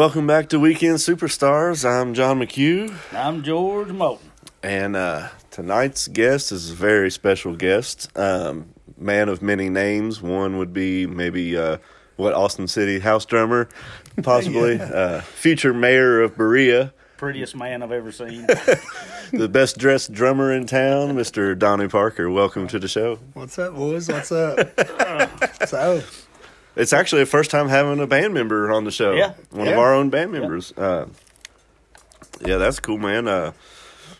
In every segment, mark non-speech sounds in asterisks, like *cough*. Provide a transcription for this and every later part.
Welcome back to Weekend Superstars. I'm John McHugh, I'm George Moulton. and uh, tonight's guest is a very special guest. Um, man of many names. One would be maybe uh, what Austin City house drummer, possibly *laughs* uh, future mayor of Berea, Prettiest man I've ever seen. *laughs* the best dressed drummer in town, Mr. Donnie Parker. Welcome to the show. What's up, boys? What's up? *laughs* so, It's actually the first time having a band member on the show. Yeah. One of our own band members. Uh, yeah, that's cool, man. Uh,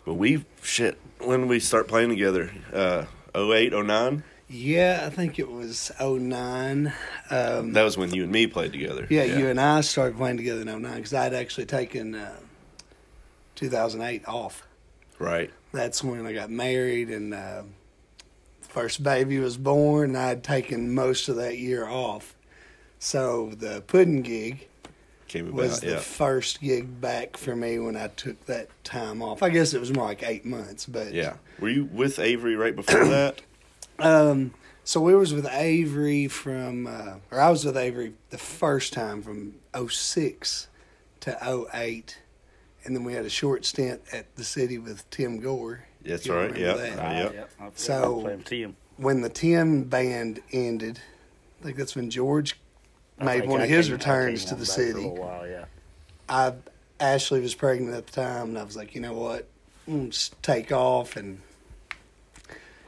but we, shit, when did we start playing together? Uh, 08, 09? yeah, I think it was 09. Um, That was when you and me played together. yeah, you and I started playing together in 09 because I'd actually taken uh, 2008 off. Right. That's when I got married and uh, first baby was born. And I'd taken most of that year off. So the Puddin gig Came about, was the yeah. first gig back for me when I took that time off. I guess it was more like eight months, but Yeah. Were you with Avery right before *coughs* that? Um, so we was with Avery from, uh, or I was with Avery the first time from 06 to 08. And then we had a short stint at the city with Tim Gore. That's right. remember Yeah. that? Uh, yep. Yep, I forgot So- to play with Tim. When the Tim band ended, I think that's when George I made think one I of his came- returns to the back a city. while, yeah. I Ashley was pregnant at the time, and I was like, you know what, I'm just take off and,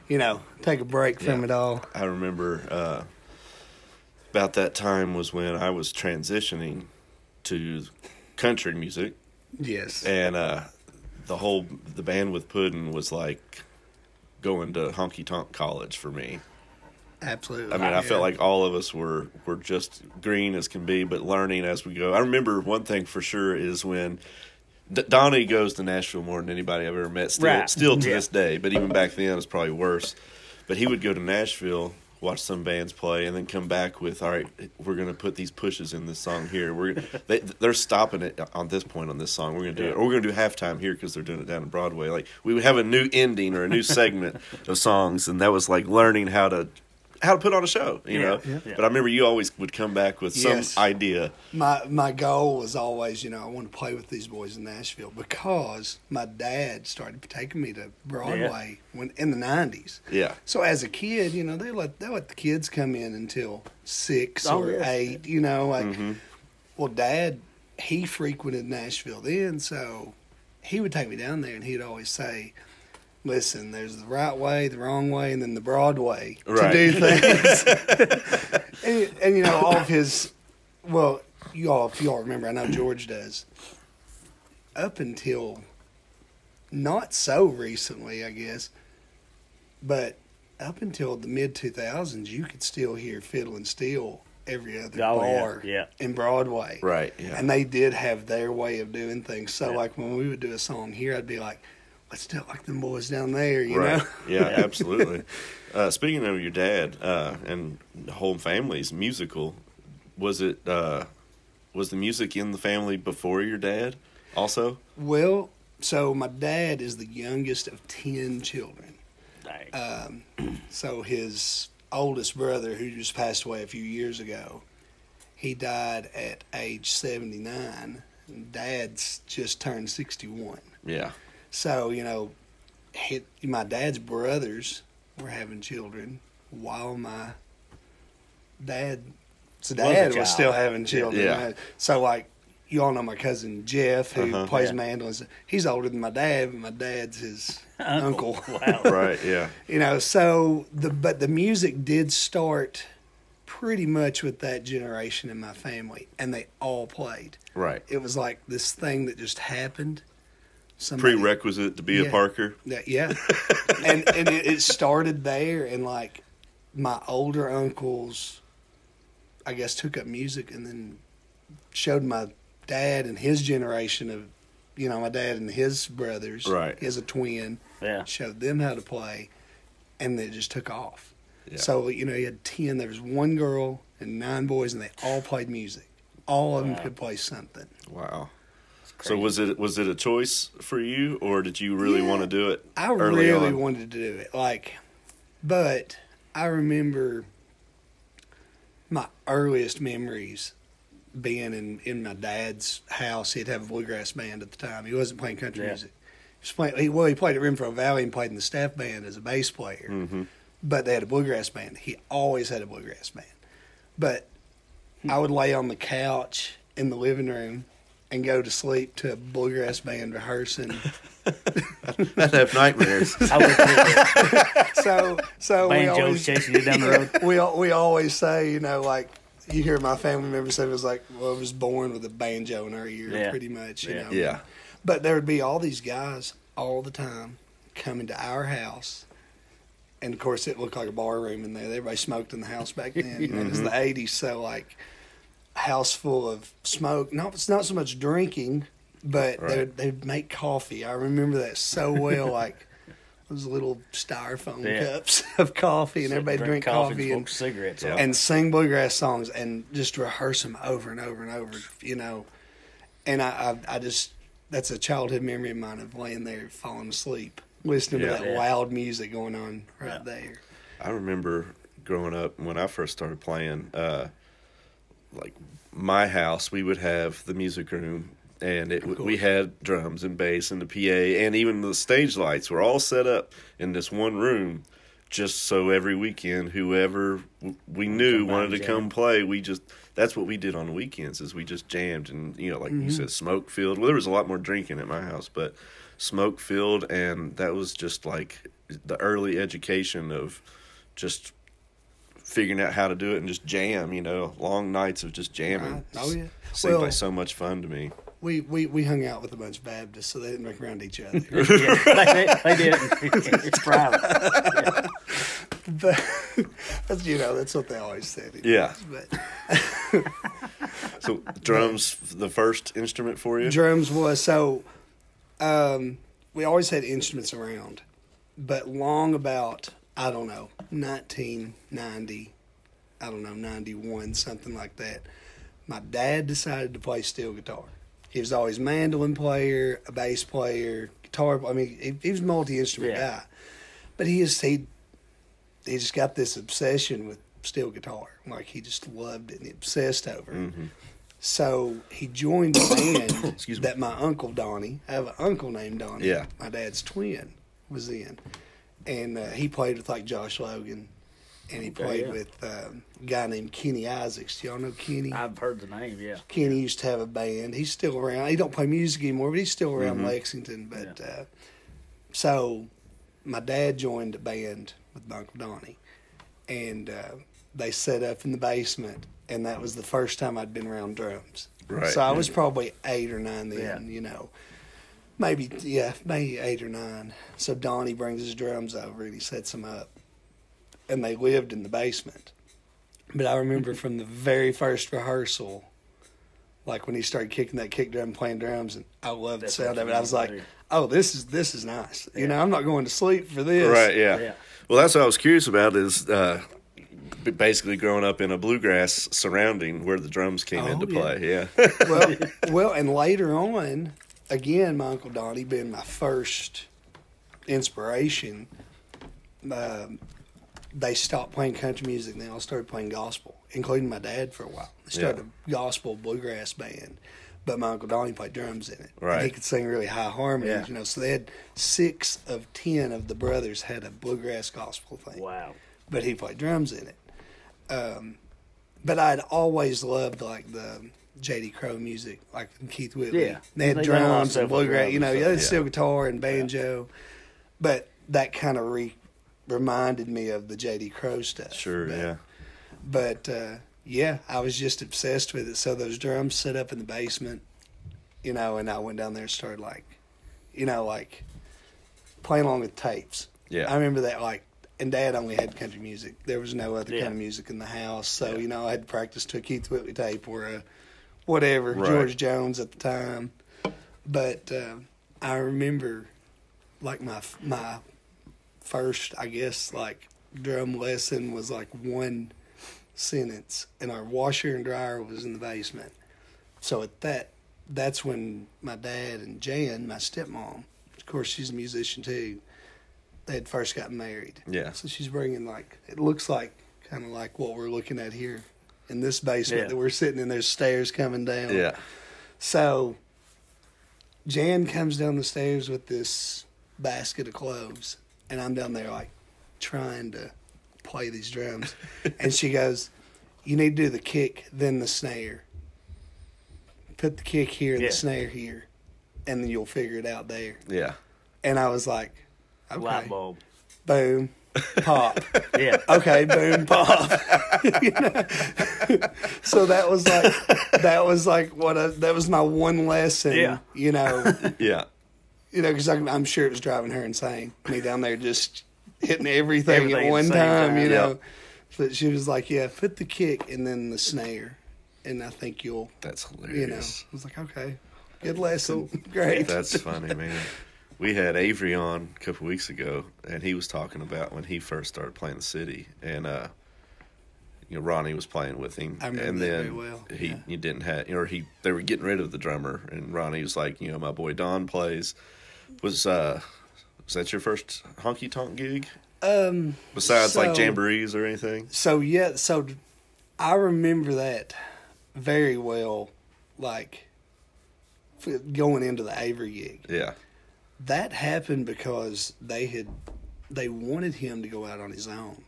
you know, take a break from it all. I remember uh, about that time was when I was transitioning to country music. Yes. and uh, the whole the band with Puddin was like going to honky tonk college for me. Absolutely. I mean, I Yeah. felt like all of us were were just green as can be, but learning as we go. I remember one thing for sure is when D- Donnie goes to Nashville more than anybody I've ever met. Still, Right. still to Yeah. this day, but even back then it's probably worse. But he would go to Nashville, watch some bands play, and then come back with, "All right, we're going to put these pushes in this song here. We're *laughs* they, they're stopping it on this point on this song. We're going to do it, or we're going to do halftime here because they're doing it down in Broadway. Like we would have a new ending or a new segment *laughs* of songs, and that was like learning how to how to put on a show, you Yeah. know. Yeah. But I remember you always would come back with some Yes. idea. my my goal was always, you know, I want to play with these boys in Nashville because my dad started taking me to Broadway when in the nineties. Yeah, So as a kid, you know, they let they let the kids come in until six Oh, or yeah. eight. You know, like Mhm. well, Dad he frequented Nashville then, so he would take me down there, and he'd always say. Listen, there's the right way, the wrong way, and then the broad way Right. to do *laughs* things. *laughs* and, and you know, all of his, well, you all, if you all remember, I know George does. Up until not so recently, I guess, but up until the mid 2000s, you could still hear Fiddle and Steel every other Oh, yeah, bar yeah. in Broadway. right. Yeah, And they did have their way of doing things. So, Yeah. like, when we would do a song here, I'd be like, let's do it like them boys down there, you right. know? Yeah, *laughs* absolutely. Uh, speaking of your dad uh, and the whole family's musical, was it uh, was the music in the family before your dad? Also, Well, so my dad is the youngest of 10 children. Dang. Um, so his oldest brother, who just passed away a few years ago, he died at age 79. Dad's just turned 61. yeah, So, you know, he, my dad's brothers were having children while my dad's a dad was, child. still having children. Yeah. So, like, you all know my cousin Jeff, who Uh-huh. plays Yeah. mandolin. He's older than my dad, but my dad's his uncle. *laughs* Wow. *laughs* right. Yeah, You know, so the but the music did start pretty much with that generation in my family, and they all played. right. It was like this thing that just happened. Somebody- Prerequisite to be a Parker. yeah, *laughs* and and it, it started there, and like my older uncles, I guess, took up music, and then showed my dad and his generation of, you know, my dad and his brothers. Right. Has a twin. Yeah. Showed them how to play, and it just took off. Yeah. So you know, he had ten. There was one girl and nine boys, and they all played music. All of them could play something. Wow. So was it was it a choice for you, or did you really Yeah. want to do it? I really on? wanted to do it. Like, but I remember my earliest memories being in in my dad's house. He'd have a bluegrass band at the time. He wasn't playing country Yeah. music. He was playing. He, well, he played at Renfro Valley and played in the staff band as a bass player. Mm-hmm. But they had a bluegrass band. He always had a bluegrass band. But I would lay on the couch in the living room and go to sleep to a bluegrass band rehearsing. *laughs* I'd have nightmares. *laughs* I would think so so we always chasing you down the road. *laughs* we we always say you know like you hear my family members say it was like well I was born with a banjo in our ear Yeah. pretty much you Yeah. know yeah. but there would be all these guys all the time coming to our house and of course it looked like a bar room in there everybody smoked in the house back then you know, it was the mm-hmm. 80s so like a house full of smoke not it's not so much drinking but Right. they'd, they'd make coffee i remember that so well *laughs* like those little styrofoam Yeah. cups *laughs* of coffee and everybody drink, coffee, and and, cigarettes. Yeah. and sing bluegrass songs and just rehearse them over and over and over, you know. And I, I, I just that's a childhood memory of mine of laying there falling asleep, listening Yeah. to that Yeah. loud music going on right Yeah. there. I remember growing up when I first started playing, uh, like my house, we would have the music room, and it we had drums and bass and the PA, and even the stage lights were all set up in this one room, just so every weekend whoever we knew come wanted to jam. come play, we just that's what we did on the weekends is we just jammed and you know like Mm-hmm. you said smoke filled. Well, there was a lot more drinking at my house, but smoke filled, and that was just like the early education of just figuring out how to do it and just jam. You know, long nights of just jamming. Right. Oh, yeah. seemed Well- like so much fun to me. We, we we hung out with a bunch of Baptists, so they didn't make around each other. *laughs* yeah, they, they did. it's private. *laughs* but that's you know that's what they always said. Yeah. But *laughs* So drums, the first instrument for you. drums was so um, we always had instruments around but long about i don't know 1990 i don't know 91 something like that my dad decided to play steel guitar he was always mandolin player a bass player guitar i mean he, he was a multi-instrument Yeah. guy but he just he he just got this obsession with steel guitar like he just loved it and obsessed over it Mm-hmm. so he joined a *coughs* band that my uncle Donnie, I have an uncle named Donnie. Yeah. My dad's twin was in. And uh, he played with like Josh Logan. And he Okay, played yeah. with um, a guy named Kenny Isaacs. Do y'all know Kenny? I've heard the name. Yeah. Kenny used to have a band. He's still around. He don't play music anymore, but he's still around Mhm. Lexington. But uh, so my dad joined a band with my uncle Donnie, and uh, they set up in the basement, and that was the first time I'd been around drums. Right. So I was probably eight or nine then. Yeah. You know, maybe yeah, maybe eight or nine. So Donnie brings his drums over and he sets them up, and they lived in the basement. But I remember from the very first rehearsal, like when he started kicking that kick drum, playing drums, and I loved That's the sound of it. I was like, "Oh, this is this is nice." You Yeah. know, I'm not going to sleep for this. Right. Yeah. Yeah. Well, that's what I was curious about. Is uh, basically growing up in a bluegrass surrounding where the drums came Oh, into yeah. play. Yeah. well, *laughs* well, and later on, again, my uncle Donnie being my first inspiration, um, they stopped playing country music and they all started playing gospel, including my dad for a while. They started a gospel bluegrass band, but my uncle Donnie played drums in it. And Right. he could sing really high harmonies, Yeah. you know. So they had six of ten of the brothers had a bluegrass gospel thing Wow. but he played drums in it. Um, but I'd always loved like the J.D. Crowe music, like Keith Whitley. Yeah. they had They done a lot of drums and bluegrass, you know, yeah, they had yeah. steel guitar and banjo. But that kind of re- reminded me of the J.D. Crowe stuff. Sure. But, Yeah. But uh, yeah, I was just obsessed with it. So those drums set up in the basement, you know, and I went down there and started like, you know, like playing along with tapes. Yeah. I remember that like and dad only had country music. There was no other Yeah. kind of music in the house. So, Yeah. you know, I had to practice to a Keith Whitley tape or a whatever, Right. George Jones at the time. But uh, I remember like my my first, I guess, like drum lesson was like one sentence and our washer and dryer was in the basement. So at that that's when my dad and Jan, my stepmom, of course she's a musician too, they had first got married. Yeah. So she's bringing like it looks like kind of like what we're looking at here, in this basement Yeah. that we're sitting in. There's stairs coming down. Yeah. So Jan comes down the stairs with this basket of clothes, and I'm down there like trying to play these drums. *laughs* and she goes, You need to do the kick, then the snare. Put the kick here and Yeah. the snare here, and then you'll figure it out there. Yeah. And I was like, Okay. Light bulb. Boom, pop. Yeah. okay, boom, pop. *laughs* You know? so that was like that was like what I, that was my one lesson. Yeah. You know, *laughs* Yeah. you know, because I'm sure it was driving her insane. Me down there just hitting everything, Everything at at one time. time. You know, Yep. but she was like, "Yeah, put the kick and then the snare, and I think you'll." That's hilarious. You know, hilarious. I was like, "Okay, good lesson, great." That's funny, man. *laughs* We had Avery on a couple weeks ago, and he was talking about when he first started playing the city, and uh, you know Ronnie was playing with him, I remember and that then very well, he yeah. you didn't have, or he they were getting rid of the drummer, and Ronnie was like, you know, my boy Don plays. Was uh, was that your first honky tonk gig um, besides like So- jamborees or anything? So yeah, so I remember that very well. Like going into the Avery gig, Yeah, that happened because they had they wanted him to go out on his own,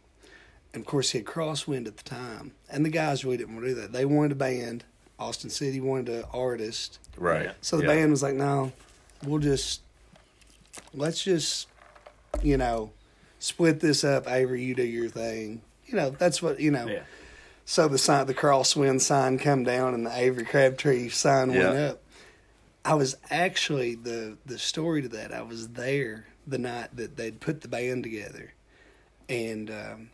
and of course he had Crosswind at the time, and the guys really didn't want to do that. They wanted a band. Austin City wanted an artist, right. So the Yeah. band was like, "No, we'll just let's just you know split this up. Avery, you do your thing. You know that's what you know." Yeah. So the sign, the crosswind sign come down, and the Avery Crabtree sign went up. I was actually the the story to that. I was there the night that they'd put the band together, and um,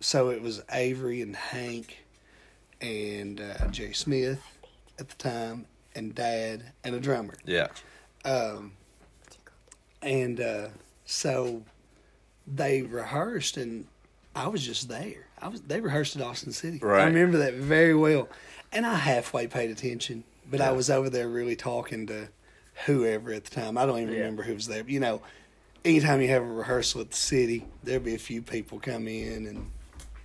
so it was Avery and Hank and uh, Jerry Smith at the time, and Dad and a drummer. Yeah, Um, and uh, so they rehearsed, and I was just there. I was they rehearsed at Austin City. Right. I remember that very well, and I halfway paid attention, but I was over there really talking to whoever at the time. I don't even Yeah. remember who was there. You know, anytime you have a rehearsal at the city, there'll be a few people come in and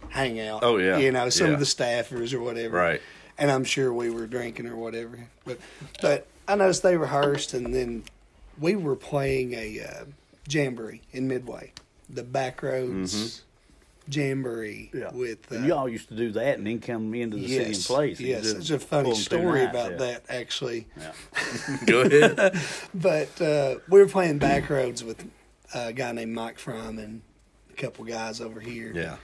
hang out. Oh, yeah. you know, some Yeah. of the staffers or whatever right. and I'm sure we were drinking or whatever. But but I noticed they rehearsed, and then we were playing a uh, jamboree in Midway, the Backroads Jamboree Yeah. with. Uh, And y'all used to do that and then come into the city and yes, play. So you yes, did there's a funny pull 'em through story nights, about yeah. that actually. Yeah. *laughs* Go ahead. But uh, we were playing Backroads with a guy named Mike Fryman, and a couple guys over here. yeah,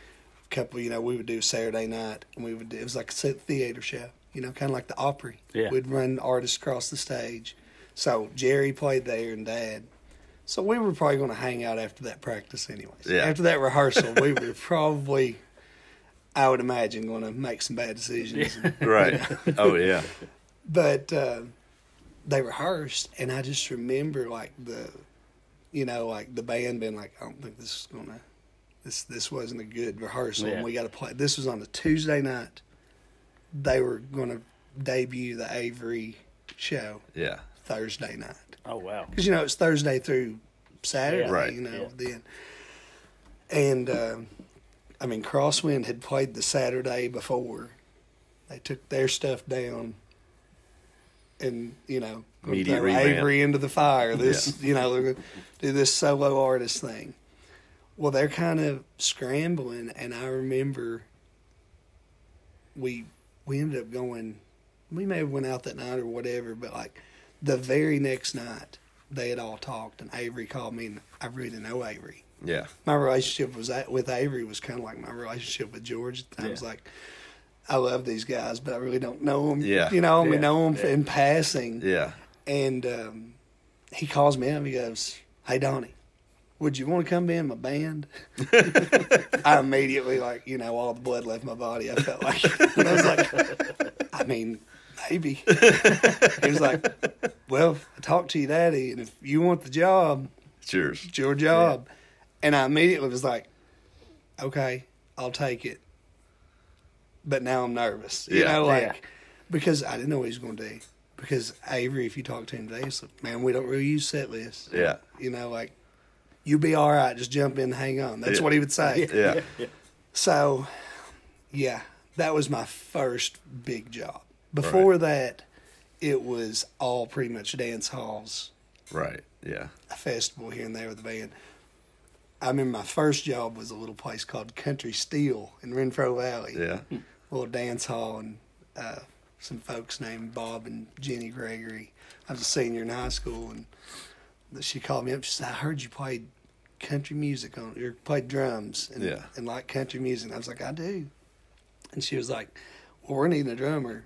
couple, you know, we would do Saturday night, and we would do, it was like a theater show, you know, kind of like the Opry. Yeah. We'd run artists across the stage. So Jerry played there and Dad. So we were probably going to hang out after that practice, anyways. Yeah. After that rehearsal, we were *laughs* probably, I would imagine, going to make some bad decisions. *laughs* right. *laughs* Oh yeah, But uh, they rehearsed, and I just remember like the, you know, like the band being like, I don't think this is gonna, this this wasn't a good rehearsal, Yeah. and we got to play. This was on a Tuesday night. They were gonna debut the Avery show yeah, Thursday night Oh wow. because you know it's Thursday through Saturday, Yeah. Right. You know Yeah. then, and um, I mean Crosswind had played the Saturday before. They took their stuff down, and you know Immediate throw. Avery into the fire. This you know they're gonna do this solo artist thing. Well, they're kind of scrambling, and I remember we we ended up going. We may have went out that night or whatever, but like the very next night, they had all talked, and Avery called me, and I really didn't know Avery. yeah, My relationship was with Avery was kind of like my relationship with George. I was like, I love these guys, but I really don't know them. Yeah. you know, I Yeah. know them Yeah. in passing. yeah. And um, he calls me up. He goes, "Hey Donnie, would you want to come be in my band?" *laughs* I immediately like you know all the blood left my body. I felt like *laughs* I was like, I mean, maybe. he was like, *laughs* "Well, I talked to your daddy, and if you want the job, It's yours. it's your job." And I immediately was like, "Okay, I'll take it." But now I'm nervous. You Yeah. know, like Yeah. because I didn't know what he was going to do. Because Avery, if you talk to him today, he's like, "Man, we don't really use set lists." Yeah, You know, like you'll be all right. Just jump in, and hang on. That's Yeah. what he would say. yeah, *laughs* yeah. So, yeah, that was my first big job. Before that, it was all pretty much dance halls, Right. Yeah. a festival here and there with the band. I remember my first job was a little place called Country Steel in Renfro Valley. Yeah. A little dance hall and uh, some folks named Bob and Jenny Gregory. I was a senior in high school and she called me up. She said, "I heard you played country music on, or played drums and Yeah. and like country music." And I was like, "I do." And she was like, "Well, we're needing a drummer.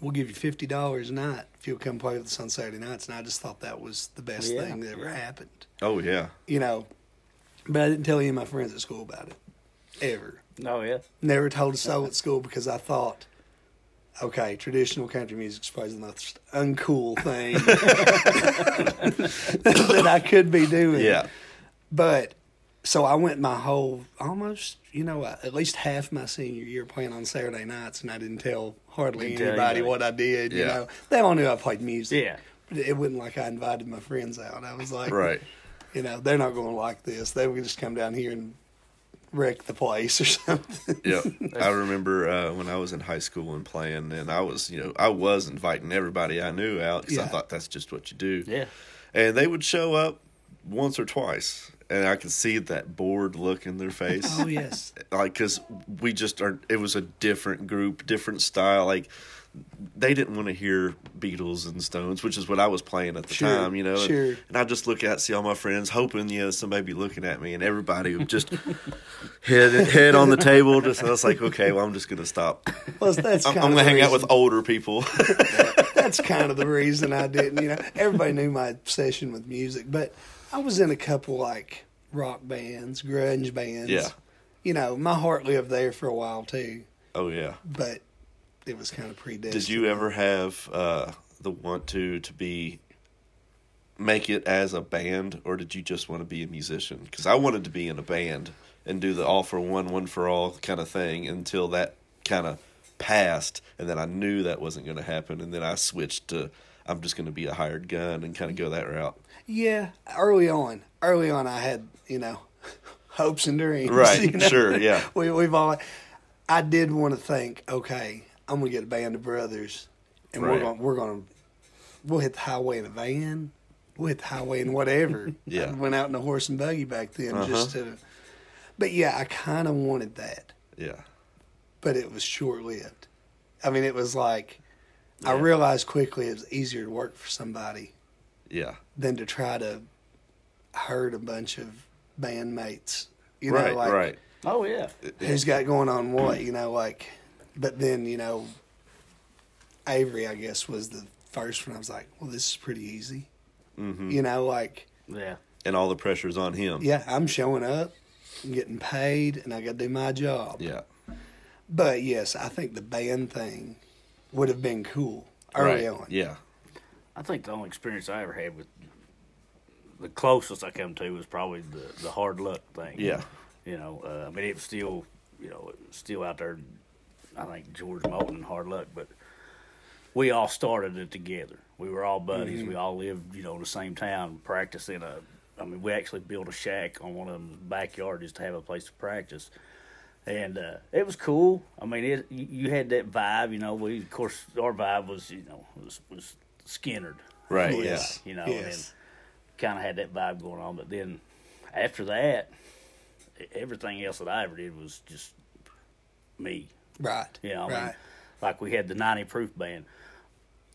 We'll give you fifty dollars a night if you'll come play with us on Saturday nights." And I just thought that was the best Yeah, thing that ever yeah. happened. Oh yeah. You know, but I didn't tell any of my friends at school about it ever. Oh yeah. Never told a soul at school because I thought, okay, traditional country music is probably the most uncool thing *laughs* *laughs* that I could be doing. Yeah. But so I went my whole almost, you know, at least half my senior year playing on Saturday nights, and I didn't tell hardly Didn't tell anybody anybody. what I did. You know, they all knew I played music. Yeah. But it wasn't like I invited my friends out. I was like, Right. you know, they're not going to like this. They would just come down here and wreck the place or *laughs* something. yeah, I remember uh, when I was in high school and playing, and I was, you know, I was inviting everybody I knew out because I thought that's just what you do. Yeah. And they would show up once or twice, and I could see that bored look in their face. oh yes. like because we just are it was a different group different style like they didn't want to hear beatles and stones which is what i was playing at the Sure, time you know and, sure. and i just look out see all my friends hoping you know somebody be looking at me and everybody would just *laughs* head head on the table just i was like okay well i'm just gonna stop Well, that's i'm, I'm gonna hang out with older people *laughs* that's kind of the reason I didn't. You know, everybody knew my obsession with music, but I was in a couple like rock bands, grunge bands. Yeah. You know, my heart lived there for a while too, oh yeah but it was kind of predestined. Did you ever have uh, the want to to be make it as a band, or did you just want to be a musician? Because I wanted to be in a band and do the all for one, one for all kind of thing until that kind of passed, and then I knew that wasn't going to happen, and then I switched to I'm just going to be a hired gun and kind of go that route. Yeah, early on, early on, I had you know *laughs* hopes and dreams. Right, *laughs* you know? sure, yeah. *laughs* we we've all. I did want to think, okay, I'm gonna get a band of brothers, and we're gonna we're gonna we'll hit the highway in a van. We'll hit the highway in whatever. Yeah. I went out in a horse and buggy back then Uh-huh. just to. But yeah, I kind of wanted that, Yeah, but it was short lived. I mean, it was like I realized quickly it was easier to work for somebody yeah, than to try to hurt a bunch of bandmates. You know, right, like right. Oh yeah. who's got going on what, you know, like but then, you know, Avery I guess was the first one I was like, Well, this is pretty easy. hmm You know, like Yeah. And all the pressure's on him. yeah, I'm showing up, I'm getting paid and I gotta do my job. yeah, But yes, I think the band thing would have been cool early right. on. Yeah, I think the only experience I ever had with the closest I come to was probably the the hard luck thing. yeah, You know, uh, I mean, it was still, you know, still out there. I think George Moulton and Hard Luck, but we all started it together. We were all buddies. We all lived, you know, in the same town, practicing a. I mean, we actually built a shack on one of them backyard just to have a place to practice, and uh, it was cool. I mean, it you, you had that vibe, you know. We of course our vibe was, you know, was was Skynyrd, right. Yes. you know, Yes. and kind of had that vibe going on. But then after that, everything else that I ever did was just me. Right. You know, I mean, right. like we had the 90 proof band.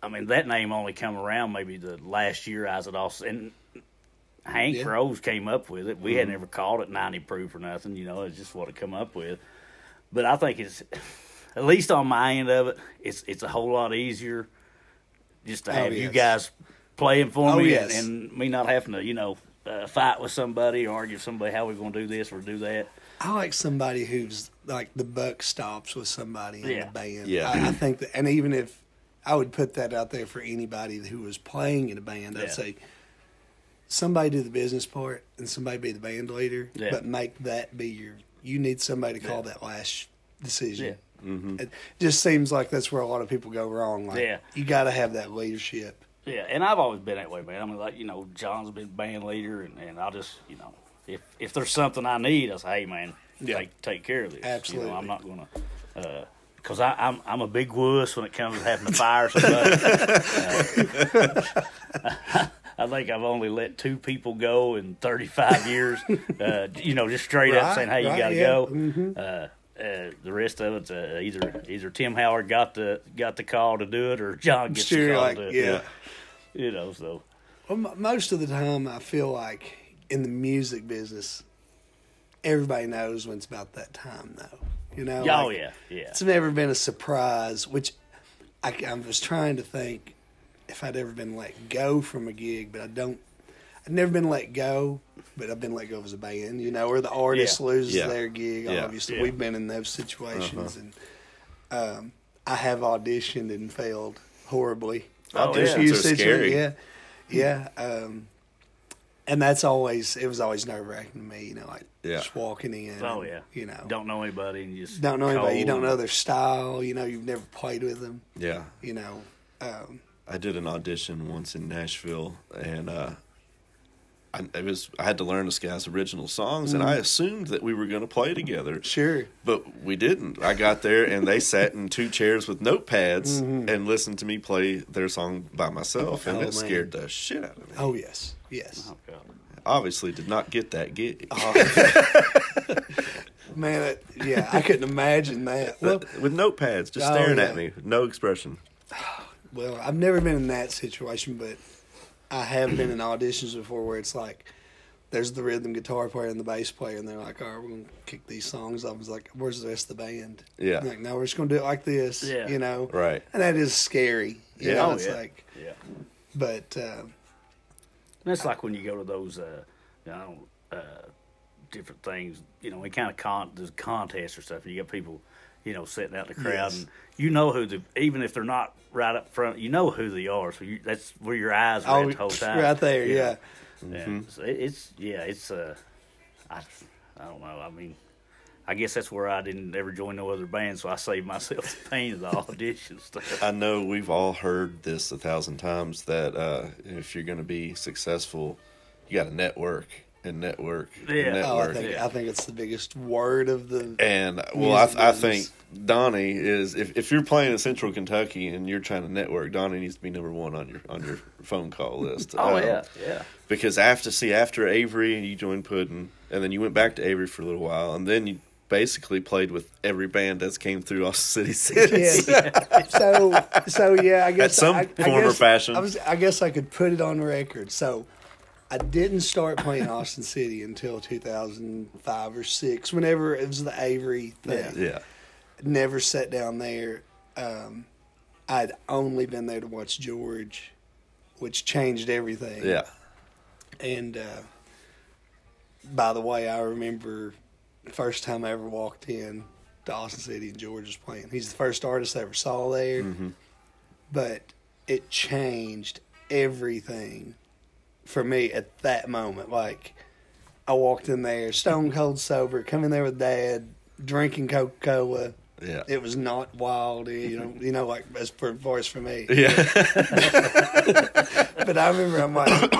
I mean, that name only come around maybe the last year I was at Austin. And Hank Yeah. Mm-hmm. Rose came up with it. We had never called it 90 proof or nothing. You know, it's just what it come up with. But I think it's, at least on my end of it, it's it's a whole lot easier just to Oh, have you guys playing for Oh, me yes. and, and me not having to, you know, uh, fight with somebody or argue with somebody how we're going to do this or do that. I like somebody who's like the buck stops with somebody in Yeah. the band. Yeah. I, I think that, and even if I would put that out there for anybody who was playing in a band, Yeah. I'd say somebody do the business part and somebody be the band leader, Yeah. but make that be your. You need somebody to call Yeah. that last decision. Mm-hmm. It just seems like that's where a lot of people go wrong. Like, Yeah. you got to have that leadership. Yeah, and I've always been that way, man. I mean, like you know, John's been band leader, and, and I'll just you know, if if there's something I need, I say, hey, man, Yeah. take take care of this. You Absolutely. know, I'm not gonna uh, because I'm I'm a big wuss when it comes to having to fire somebody. *laughs* Uh, *laughs* I think I've only let two people go in 35 years. Uh, you know, just straight Right, up saying, "Hey, you got to yeah. Mm-hmm. go." Uh, uh, the rest of it's uh, either either Tim Howard got the got the call to do it, or John gets the call like to do it. yeah. You know, so Well, m- most of the time, I feel like in the music business, everybody knows when it's about that time, though. You know? oh like, yeah, yeah. It's never been a surprise, which I, I was trying to think if I'd ever been let go from a gig, but I don't. I've never been let go, but I've been let go as a band, you know, or the artist Yeah. loses Yeah. their gig. Yeah. Obviously, Yeah. we've been in those situations, and um, I have auditioned and failed horribly. Oh, There's yeah. few are scary. Yeah, yeah. Um, and that's always it was always nerve wracking to me, you know, like Yeah. just walking in. Oh and, yeah, you know, don't know anybody and you just don't know anybody. You don't know their style. You know, you've never played with them. Yeah. You know, um, I did an audition once in Nashville, and uh, I it was I had to learn this guy's original songs, and mm. I assumed that we were going to play together, sure. but we didn't. I got there, and they sat in two chairs with notepads mm-hmm. and listened to me play their song by myself, and Oh, it man. scared the shit out of me. Oh yes, yes. Oh, Obviously, did not get that gig. Oh. *laughs* Man, it, yeah, I couldn't imagine that. Well, with notepads, just Oh, staring yeah. at me, no expression. *sighs* well, I've never been in that situation, but I have been in auditions before where it's like there's the rhythm guitar player and the bass player, and they're like, "All right, we're gonna kick these songs off." I was like, "Where's the rest of the band?" Yeah. I'm like, no, we're just gonna do it like this. Yeah. you know, Right. And that is scary. You Yeah. know, Oh, it's yeah. like, Yeah, but uh, and it's like when you go to those, uh, you know, uh, different things. You know, we kind of con there's contests or stuff. And you got people, you know, sitting out in the crowd, Yes. and you know who the even if they're not right up front, you know who they are. So you, that's where your eyes are oh, the whole time. right there, yeah. Yeah, so it, it's yeah, it's uh, I, I don't know. I mean, I guess that's where I didn't ever join no other band, so I saved myself *laughs* the pain of the audition stuff. I know we've all heard this a thousand times that uh, if you're going to be successful, you got to network and network and Yeah. Oh, I network. think Yeah. I think it's the biggest word of the. and well, I, Music I think Donnie is if, if you're playing in Central Kentucky and you're trying to network, Donnie needs to be number one on your on your phone call list. Oh Um, yeah, yeah. because after see after Avery, and you joined Puddin, and then you went back to Avery for a little while, and then you basically played with every band that's came through Austin *laughs* City since. Yeah. *laughs* so so yeah, I guess some I, I form or fashion. I was I guess I could put it on record. So I didn't start playing Austin City until 2005 or six. Whenever it was the Avery thing, yeah, never sat down there. Um, I'd only been there to watch George, which changed everything. yeah, And uh, by the way, I remember the first time I ever walked in to Austin City and George was playing. He's the first artist I ever saw there. Mm-hmm. But it changed everything for me at that moment. Like, I walked in there stone cold sober, coming there with dad, drinking Coca Cola. yeah, It was not wild, you know, you know, like as for, far as for me. yeah. *laughs* But I remember I'm like,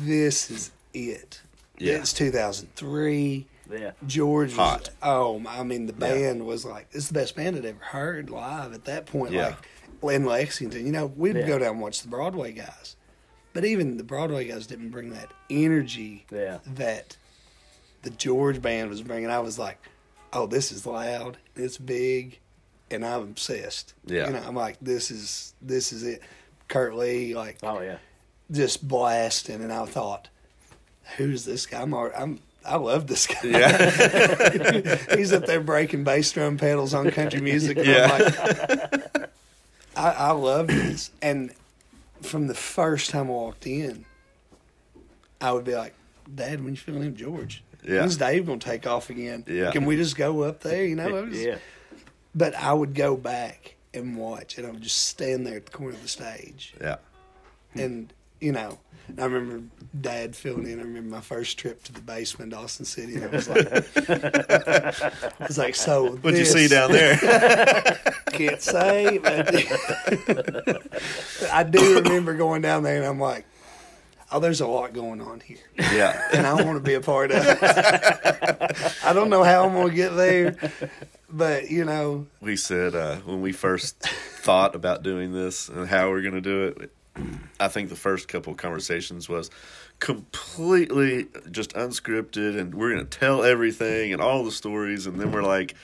this is it. Yeah. It's 2003. Yeah. George was, oh, I mean, the Yeah. band was like, it's the best band I'd ever heard live at that point. Yeah. Like, in Lexington, you know, we'd Yeah. go down and watch the Broadway guys. But even the Broadway guys didn't bring that energy Yeah. that the George band was bringing. I was like, oh, this is loud, it's big, and I'm obsessed. Yeah. You know, I'm like, this is, this is it. Kurt Lee, like, Oh yeah. just blasting, and I thought, "Who's this guy?" I'm, I'm I love this guy. Yeah. *laughs* He's up there breaking bass drum pedals on country music. And Yeah. I'm like, I, I love this, and from the first time I walked in, I would be like, "Dad, when you feeling him, George? Yeah. When's Dave gonna take off again? Yeah. Can we just go up there? You know?" Was- Yeah. But I would go back and watch, and I would just stand there at the corner of the stage yeah. and you know, I remember Dad filling in. I remember my first trip to the basement, Austin City, and it was like, I was like, so *laughs* What'd you see down there? *laughs* Can't say, but *laughs* I do remember going down there, and I'm like, oh, there's a lot going on here, yeah. and I want to be a part of it. I don't know how I'm going to get there, but you know, we said uh, when we first thought about doing this and how we're going to do it. I think the first couple of conversations was completely just unscripted, and we're going to tell everything and all the stories, and then we're like,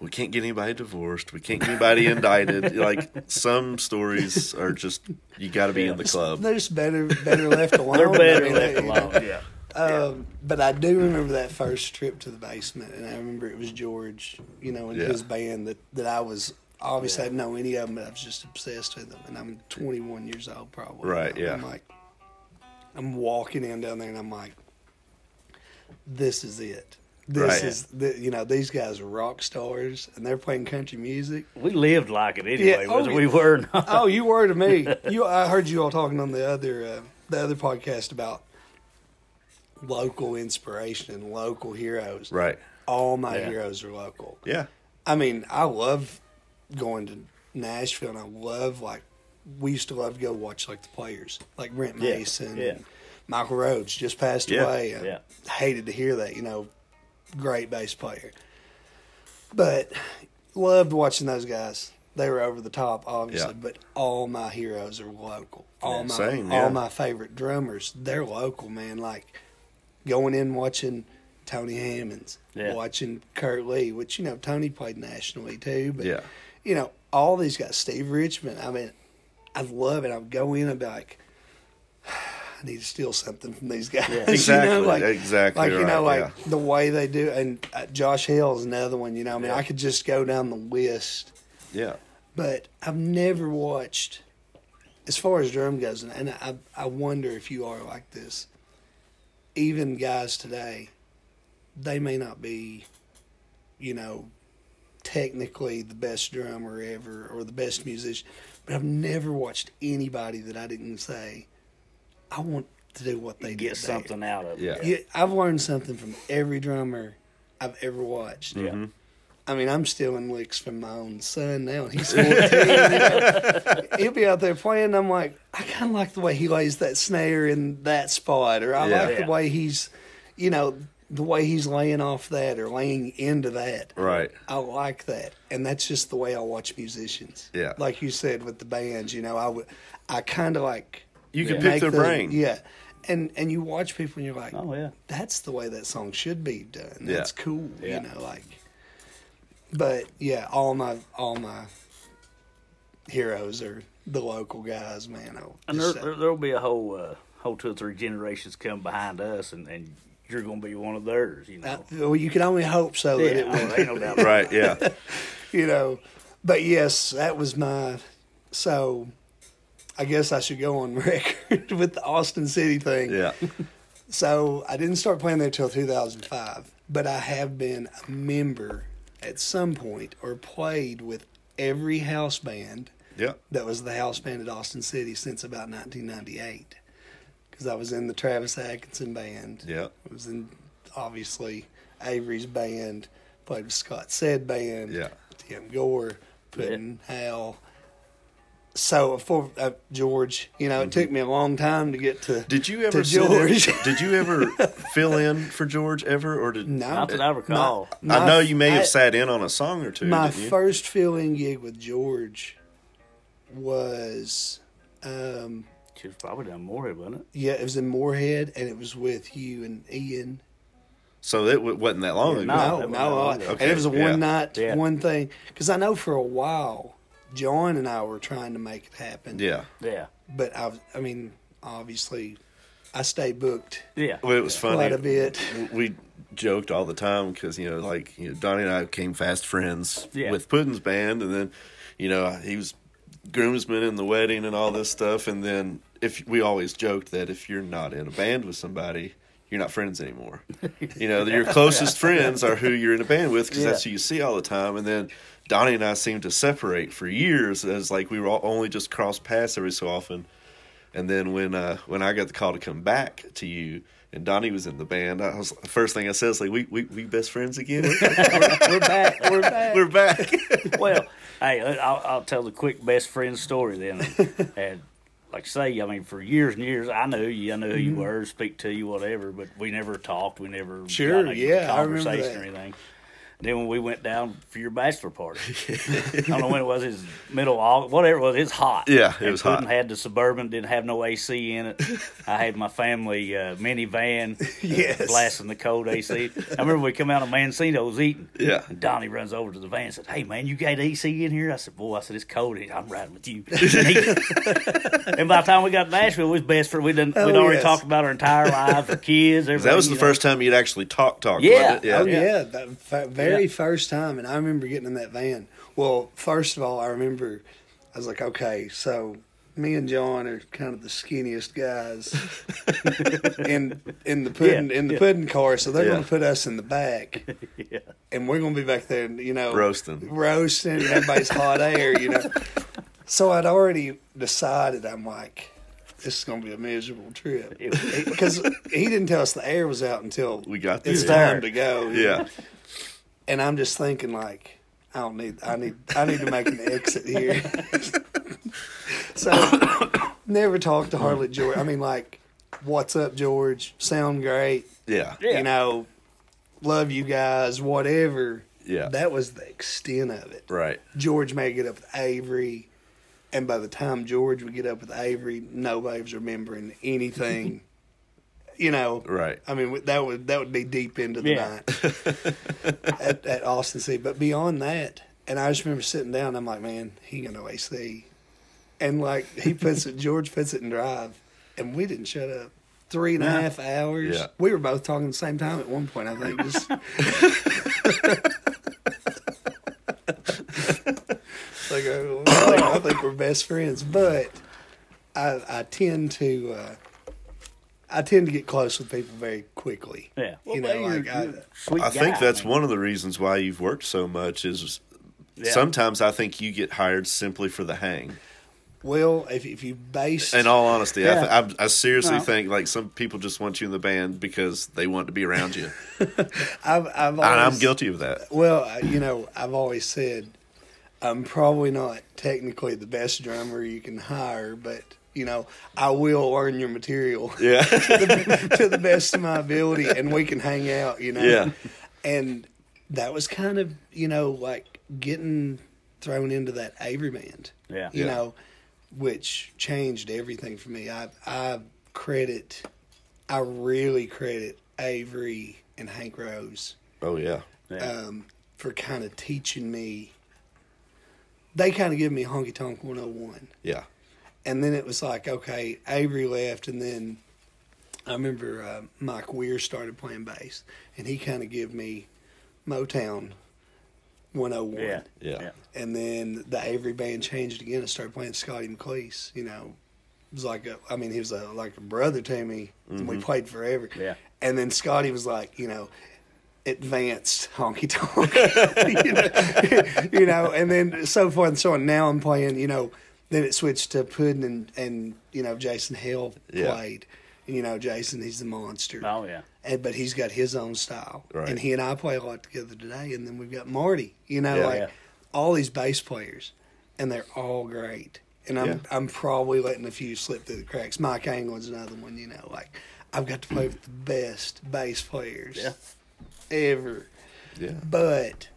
we can't get anybody divorced, we can't get anybody *laughs* indicted. Like some stories are just you got to be in the club. they're just better better left *laughs* alone. They're better left alone. Yeah. Um, but I do remember that first trip to the basement, and I remember it was George, you know, and Yeah. his band that, that I was obviously I didn't know any of them, but I was just obsessed with them. And I'm 21 years old, probably. Right, you yeah. I'm like, I'm walking in down there, and I'm like, this is it. This Right. is the, you know these guys are rock stars, and they're playing country music. We lived like it anyway, Yeah, oh, whether yeah. we were not. oh, you were to me. *laughs* You, I heard you all talking on the other uh, the other podcast about local inspiration and local heroes. Right. All my Yeah. heroes are local. Yeah. I mean, I love going to Nashville, and I love like we used to love to go watch like the players, like Brent Yeah, Mason, yeah. Michael Rhodes just passed Yeah, away. I yeah. hated to hear that. You know, great bass player, but loved watching those guys. They were over the top, obviously, but all my heroes are local. All my same, all my favorite drummers, they're local, man. Like going in watching Tony Hammonds, watching Kurt Lee, which you know Tony played nationally too, but Yeah. You know all these guys, Steve Richmond. I mean, I love it. I'd go in and be like, *sighs* I need to steal something from these guys. *laughs* Yeah. You Exactly. know, like, exactly. like you know, right, like the way they do. And uh, Josh Hale is another one. You know, I mean, Yeah. I could just go down the list, yeah. but I've never watched. As far as drum goes, and- and I, I wonder if you are like this. Even guys today, they may not be, you know, technically the best drummer ever or the best musician, but I've never watched anybody that I didn't say, I want to do what they You did. get there." something out of it. Yeah. Yeah, I've learned something from every drummer I've ever watched. Yeah. Mhm. I mean, I'm stealing licks from my own son now. He's *laughs* 14. you know. He'll be out there playing. And I'm like, I kind of like the way he lays that snare in that spot, or I Yeah. like Yeah. the way he's, you know, the way he's laying off that or laying into that. Right. I like that, and that's just the way I watch musicians. Yeah. like you said with the bands, you know, I would, I kind of like You can pick make their the- brain. Yeah, and and you watch people and you're like, Oh yeah. that's the way that song should be done. Yeah. That's cool, Yeah. you know, like. But yeah, all my all my heroes are the local guys, man. I'll And there, say- there there'll be a whole uh, whole two or three generations come behind us, and, and you're going to be one of theirs. You Uh, know. well, you can only hope so that yeah, it will, well, ain't no doubt. Right. Yeah. *laughs* you know. But yes, that was my. So, I guess I should go on *laughs* record with the Austin City thing. Yeah. *laughs* So I didn't start playing there till 2005, but I have been a member at some point or played with every house band Yeah. that was the house band at Austin City since about 1998. Because I was in the Travis Atkinson band. Yeah. I was in obviously Avery's band. Played with Scott Said band. Yeah. Tim Gore, Puddin, Hal. So for uh, George, you know, it took me a long time to get to. Mm-hmm. *laughs* Did you ever to in- George? did you ever fill in for George ever, or did No, Not that I recall. My- I know you may I- have sat in on a song or two. My didn't you? first fill-in gig with George was, um, She was probably down Morehead, wasn't it? yeah, it was in Morehead, and it was with you and Ian. so it w- wasn't that long Yeah, ago. no. No, that no, wasn't uh, long ago. and it was a Okay, yeah. one night, Yeah. one thing. Because I know for a while, John and I were trying to make it happen. Yeah. Yeah. but I, I mean, obviously, I stayed booked Yeah. Well, it was funny. quite a bit. We joked all the time because you know, like you know, Donnie and I became fast friends Yeah. with Puddin's band, and then you know he was groomsman in the wedding and all this stuff, and then if we always joked that if you're not in a band with somebody. You're not friends anymore. *laughs* You know, your closest friends are who you're in a band with because Yeah. that's who you see all the time. And then Donnie and I seemed to separate for years as like we were all, only just cross paths every so often. And then when uh, when I got the call to come back to you, and Donnie was in the band, I was the first thing I said was like, "We we we best friends again. *laughs* We're back. We're back. We're back." *laughs* well, hey, I'll, I'll tell the quick best friend story then. and like I say, I mean, for years and years, I knew you, I knew who you mm-hmm. were, speak to you, whatever, but we never talked. We never Sure, got in a yeah, I remember conversation that. or anything. Then when we went down for your bachelor party, *laughs* I don't know when it was, his middle August, whatever it was, it's hot. Yeah, it and was Puddin hot. had the Suburban, didn't have no AC in it. I had my family uh, minivan, *laughs* Yes. blasting the cold AC. I remember we come out of Mancino's eating. Yeah. And Donnie runs over to the van and said, Hey, man, you got AC in here? I said, Boy, I said, it's cold. He said, I'm riding with you. *laughs* and by the time we got to Nashville, we was best for We'd, done, Oh, we'd already yes. talked about our entire lives, our kids, everything. That was the know. first time you'd actually talked talk. Yeah. wasn't it? Oh yeah. yeah, that fa- very Yeah. first time, and I remember getting in that van. Well, first of all, I remember I was like, okay, so me and John are kind of the skinniest guys *laughs* in in the Puddin Yeah, in the yeah. Puddin car, so they're Yeah. going to put us in the back, *laughs* Yeah. and we're going to be back there, you know, Roasting. roasting, everybody's hot air, you know. So I'd already decided, I'm like. This is gonna be a miserable trip because he didn't tell us the air was out until We got there. it's time to go. Yeah. And I'm just thinking like I don't need I need I need to make an exit here. *laughs* so never talked to Harley George. I mean like what's up George? Sound great. Yeah. Yeah. You know, love you guys, whatever. Yeah. That was the extent of it. Right. George may get up with Avery and by the time George would get up with Avery, nobody was remembering anything. *laughs* you know, Right. I mean, that would that would be deep into the Yeah. night at, *laughs* at Austin City. But beyond that, and I just remember sitting down. I'm like, man, he got no AC, and like he puts it, George puts it in drive, and we didn't shut up. Three and a half hours. Yeah. We were both talking at the same time at one point. I think. Just, *laughs* like, I, think, I think we're best friends, but I, I tend to. Uh, I tend to get close with people very quickly. Yeah. You know, Well, you're- like, I- you're I think guy, that's man. one of the reasons why you've worked so much is Yeah. sometimes I think you get hired simply for the hang. Well, if if you base In all honesty, Yeah. I, th- I, I seriously No. think like some people just want you in the band because they want to be around you, *laughs* I've I've and I'm guilty of that. Well, uh, you know, I've always said I'm probably not technically the best drummer you can hire, but you know, I will learn your material Yeah, *laughs* to, the, to the best of my ability, and we can hang out. You know, Yeah. And that was kind of you know like getting thrown into that Avery band. Yeah. you Yeah. know, which changed everything for me. I I credit, I really credit Avery and Hank Rose oh yeah, Yeah. um, for kind of teaching me. They kind of give me honky tonk 101. yeah, And then it was like, okay, Avery left, and then I remember uh, Mike Weir started playing bass, and he kind of gave me Motown 101. yeah. yeah, Yeah. And then the Avery band changed again and started playing Scotty McLeese. You know, it was like a, I mean, he was a, like a brother to me. and We played forever. Yeah. And then Scotty was like, you know, advanced honky tonk. *laughs* you, know, *laughs* you know, and then so forth and so on. Now I'm playing, you know, then it switched to Puddin and, and you know, Jason Hill Yeah. played. You know, Jason, he's the monster. Oh yeah. And, but he's got his own style. Right. And he and I play a lot together today. And then we've got Marty, you know, Yeah. like Yeah. all these bass players, and they're all great. And I'm Yeah. I'm probably letting a few slip through the cracks. Mike Anglin's another one, you know, like I've got to play with the best bass players Yeah. ever. yeah, But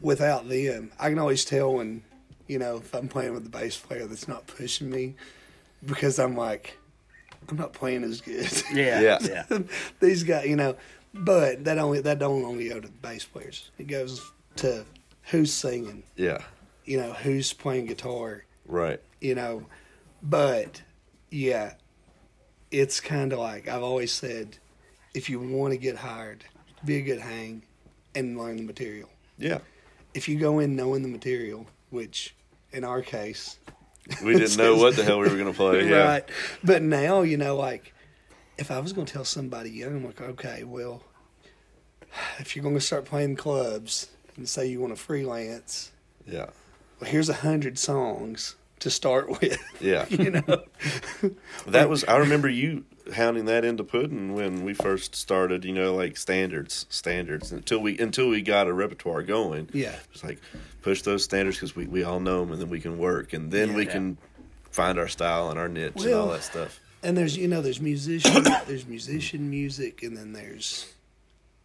without them, I can always tell when, you know, if I'm playing with the bass player that's not pushing me because I'm like, I'm not playing as good. Yeah. Yeah. *laughs* Yeah. These guys, you know, but that only that don't only go to the bass players. It goes to who's singing, yeah, you know, who's playing guitar, right, you know. But yeah, it's kind of like I've always said, if you want to get hired, be a good hang and learn the material. yeah. If you go in knowing the material, which in our case, We didn't *laughs* know what the hell we were gonna play. Yeah, right? But now you know, like if I was going to tell somebody young, I'm like, okay, well, if you're going to start playing clubs and say you want to freelance, yeah, well, here's a hundred songs to start *laughs* with. yeah. you know, That was I remember you hounding that into Puddin when we first started. You know, like standards, standards until we until we got a repertoire going. yeah. It's like push those standards because we, we all know them, and then we can work, and then we Yeah. can find our style and our niche and all that stuff. And there's you know there's musician *coughs* there's musician music and then there's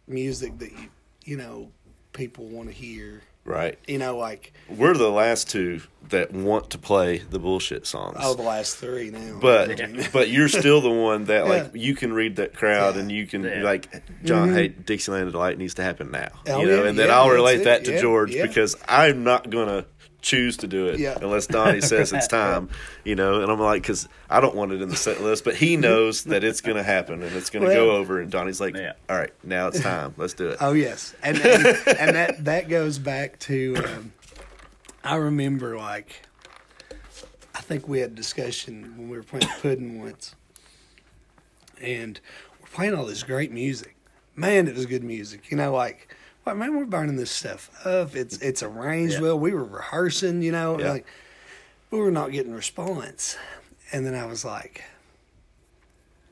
music that you you know people want to hear. Right. You know, like We're the last two that want to play the bullshit songs. oh, the last three now. but *laughs* Yeah. but you're still the one that like Yeah. you can read that crowd Yeah. and you can Yeah. like John mm-hmm. hey Dixieland delight needs to happen now Oh, you know yeah, and then yeah, I'll relate that to Yeah, George yeah. because I'm not gonna choose to do it Yeah. unless Donnie *laughs* says it's time you know and I'm like because I don't want it in the set list but he *laughs* knows that it's gonna happen and it's gonna Well- go over and Donnie's like Yeah. all right now it's time let's do it Oh yes, and and, *laughs* and that that goes back to um, I remember like I think we had a discussion when we were playing Puddin once, and we're playing all this great music. Man, it was good music. You know, like, like man, we're burning this stuff up. It's it's arranged Yeah. well. We were rehearsing. You know, Yeah. like we were not getting response, and then I was like.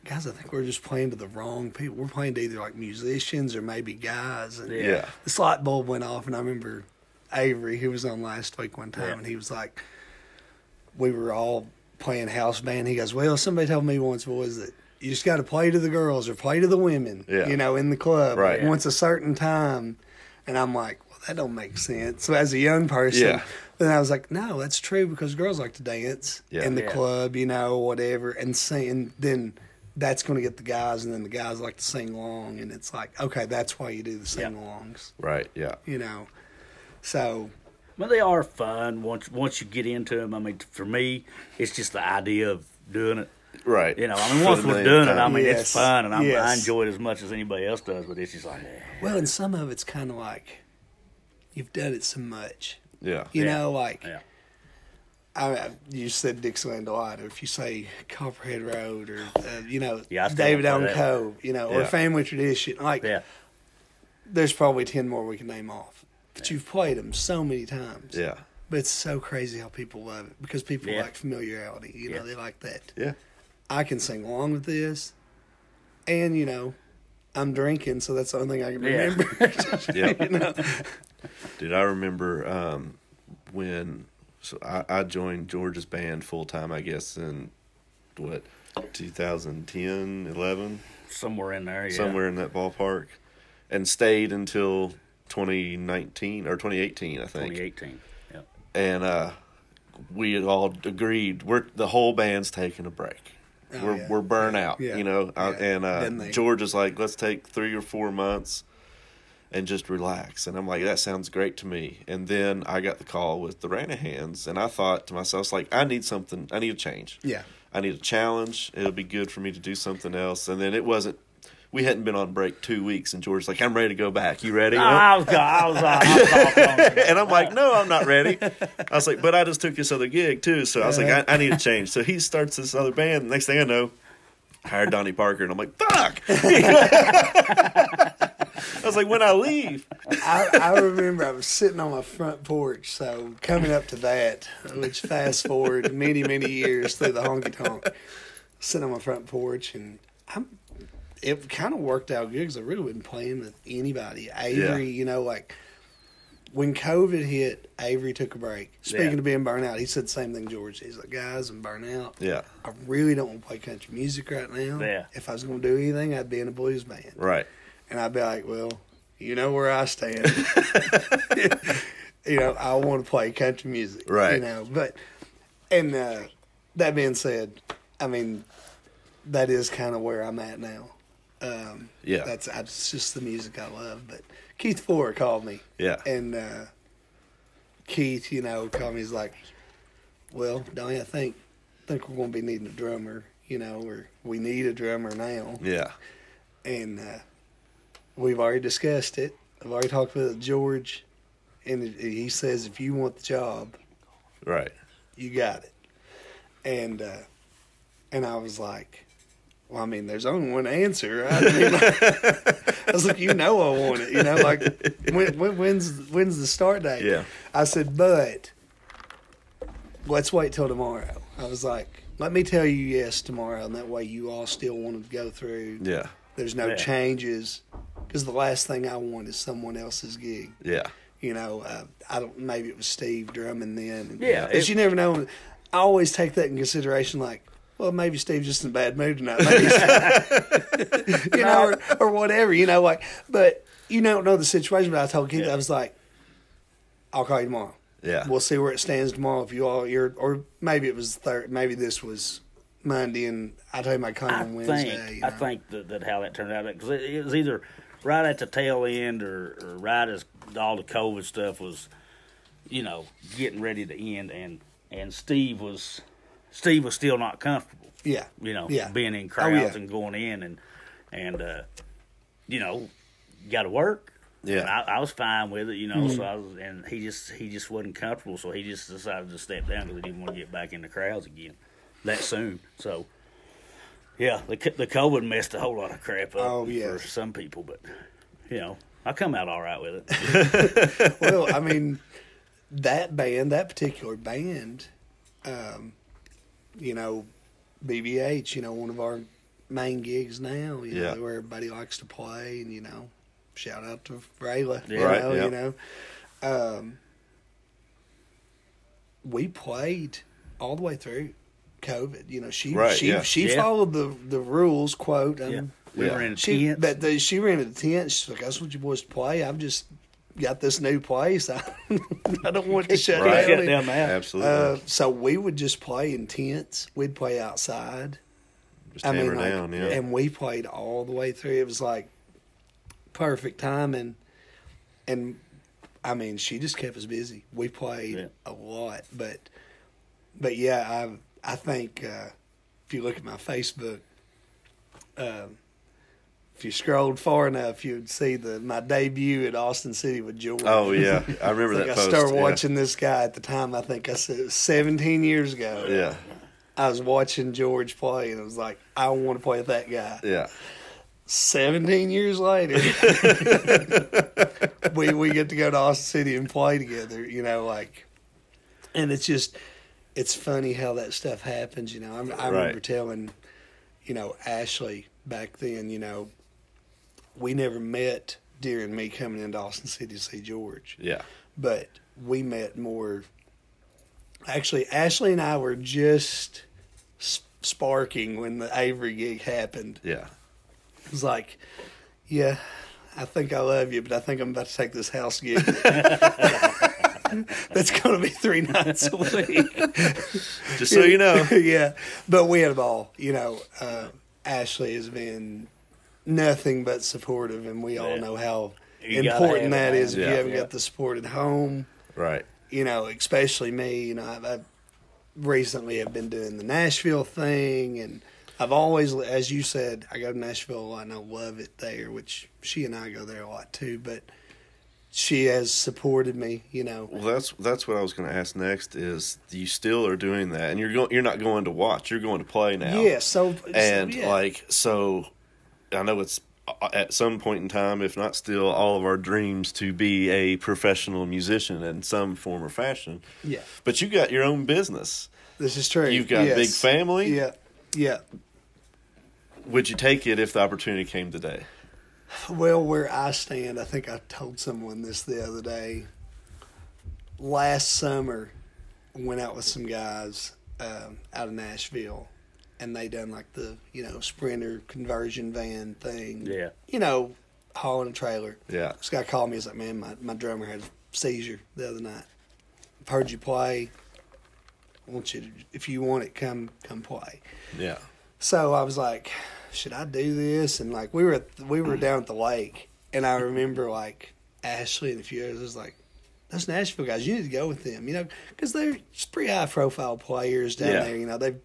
Guys, I think we're just playing to the wrong people. We're playing to either like musicians or maybe guys. And Yeah. yeah the light bulb went off, and I remember Avery, who was on last week one time, Yeah. and he was like, we were all playing house band. He goes, well, somebody told me once, boys, that you just got to play to the girls or play to the women, Yeah. you know, in the club Right. once a certain time. And I'm like, well, that don't make sense. So as a young person, Yeah. then I was like, no, that's true because girls like to dance Yeah. in the Yeah. club, you know, whatever, and sing. And then that's going to get the guys, and then the guys like to sing along, and it's like, okay, that's why you do the Yeah. sing alongs right yeah you know. So Well, they are fun once once you get into them. I mean, for me, it's just the idea of doing it. Right You know, I mean, once we're millionth doing it, I mean, Yes. it's fun, and I'm, I enjoy it as much as anybody else does. But it's just like, eh. well, and some of it's kind of like you've done it so much, yeah you Yeah. know, like yeah, I, I- you said Dixieland Delight, or if you say Copperhead Road, or uh, you know Yeah, David don't Allan. Coe, you know, or Family Tradition, like yeah, there's probably ten more we can name off. But you've played them so many times. yeah But it's so crazy how people love it because people Yeah. like familiarity. You know, they like that. yeah I can sing along with this, and you know, I'm drinking, so that's the only thing I can Yeah. remember. *laughs* *laughs* Yeah. you know, Dude, I remember um, when so I, I joined George's band full time. I guess in what 2010, 11, somewhere in there, yeah. somewhere in that ballpark, and stayed until 2019 or 2018, I think. 2018. Yeah, And uh, we had all agreed we're the whole band's taking a break. Oh, we're yeah. we're burnt out, Yeah. you know. Yeah. and uh, they? George is like, let's take three or four months and just relax. And I'm like, that sounds great to me. And then I got the call with the Ranahans, and I thought to myself, like, I need something. I need a change. yeah, I need a challenge. It'll be good for me to do something else. And then it wasn't. We hadn't been on break two weeks, and George's like, "I'm ready to go back. You ready?" I was, I was, uh, I *laughs* was, I was and I'm like, no, I'm not ready. I was like, but I just took this other gig too, so I was like, I, I need a change. So he starts this other band. Next thing I know, hired Donnie Parker, and I'm like, fuck. *laughs* I was like, when I leave, I, I remember I was sitting on my front porch. So coming up to that, which fast forward many many years through the honky tonk, sitting on my front porch, and I'm. It kind of worked out good because I really wasn't playing with anybody. Avery, Yeah. you know, like when COVID hit, Avery took a break. Speaking Yeah. of being burnout, he said the same thing, George. He's like, guys, I'm burnout. yeah, I really don't want to play country music right now. Yeah. If I was going to do anything, I'd be in a blues band. right, And I'd be like, well, you know where I stand. *laughs* *laughs* you know, I want to play country music. Right. You know, but, and uh, that being said, I mean, that is kind of where I'm at now. Um, Yeah. That's, that's just the music I love. But Keith Ford called me. yeah, And uh, Keith, you know, called me. He's like, "Well, Donnie, I think think we're going to be needing a drummer. You know, or we need a drummer now." yeah, And uh, we've already discussed it. I've already talked with George, and he says if you want the job, right, you got it. And uh, and I was like, well, I mean, there's only one answer. Right? I, mean, *laughs* I was like, you know, I want it. You know, like when, when, when's when's the start date? Yeah. I said, but let's wait till tomorrow. I was like, let me tell you yes tomorrow, and that way you all still want to go through. yeah, There's no Yeah. changes because the last thing I want is someone else's gig. yeah, You know, uh, I don't. Maybe it was Steve drumming then. Yeah, because it- you never know. I always take that in consideration. Like, well, maybe Steve's just in a bad mood tonight. *laughs* You know, or, or whatever. You know, like, but you don't know the situation, but I told Keith Yeah. I was like, "I'll call you tomorrow. Yeah. We'll see where it stands tomorrow. If you all, you're, or maybe it was third, maybe this was Monday, and I told him I'd come I on Wednesday. think you I think that, that how that turned out because it, it was either right at the tail end or, or right as all the COVID stuff was, you know, getting ready to end, and and Steve was Steve was still not comfortable, yeah, you know, Yeah. being in Oh, crowds yeah. and going in and and uh, you know, got to work. Yeah. And I, I was fine with it, you know. Mm-hmm. So I was, and he just he just wasn't comfortable, so he just decided to step down because he didn't want to get back in the crowds again that soon. So, yeah, the the COVID messed a whole lot of crap up Oh, yeah. for some people, but you know, I come out all right with it. *laughs* well, I *laughs* mean, that band, that particular band, um, you know, BBH, you know, one of our main gigs now, you Yeah. know, where everybody likes to play, and you know, shout out to Rayla, you Yeah. Right, know, yeah. you know, um, we played all the way through COVID. You know, she Right, she yeah. she Yeah. followed the the rules. Quote. Um, Yeah, we Yeah. were in she tents. but the, she rented a tent. She's like, "That's what you boys to play." I'm just got this new place. I, *laughs* I don't want to shut Right. down. Shut down that. Absolutely. Uh, so we would just play in tents. We'd play outside. Just I hammer mean, like, down, yeah. and we played all the way through. It was like perfect timing, and I mean, she just kept us busy. We played Yeah. a lot, but but yeah, I I think uh, if you look at my Facebook, um, if you scrolled far enough, you'd see the my debut at Austin City with George. oh yeah, I *laughs* remember Like that I post. started yeah. watching this guy at the time. I think I said it was 17 years ago. Yeah, I was watching George play, and I was like, I want to play with that guy. yeah, 17 years later, *laughs* we we get to go to Austin City and play together. You know, like, and it's just it's funny how that stuff happens. You know, I, I remember Right. telling, you know, Ashley back then. You know, we never met during me coming into Austin City to see George yeah. but we met more. Actually, Ashley and I were just sparking when the Avery gig happened. Yeah. It was like, yeah, I think I love you, but I think I'm about to take this house gig. *laughs* *laughs* That's going to be three nights a week. Just so you know. *laughs* yeah, but we had a ball. You know, uh, Ashley has been nothing but supportive, and we all Yeah. know how You important that is that if man. you haven't Yeah. got the support at home Right. you know, especially me, you know, I've, I've recently have been doing the Nashville thing, and I've always, as you said, I go to Nashville a lot, and I love it there. Which she and I go there a lot too, but she has supported me, you know. Well, that's that's what I was going to ask next. Is you still are doing that, and you're going. You're not going to watch. You're going to play now. Yeah, so and so, yeah. like so i know it's uh, at some point in time if not still all of our dreams to be a professional musician in some form or fashion. Yeah, but you got your own business. This is true. you've got a big family. Yeah, yeah. would you take it if the opportunity came today? Well, where I stand, I think I told someone this the other day. Last summer, went out with some guys um, out of Nashville, and they done like the you know sprinter conversion van thing. Yeah. You know, hauling a trailer. yeah This guy called me. He's like, "Man, my, my drummer had a seizure the other night. I've heard you play. I want you to, if you want it, come come play." yeah So I was like, should I do this? And like we were at, we were mm. down at the lake, and I remember like Ashley and a few others was like, those Nashville guys, you need to go with them, you know, because they're just pretty high profile players down Yeah. there. You know, they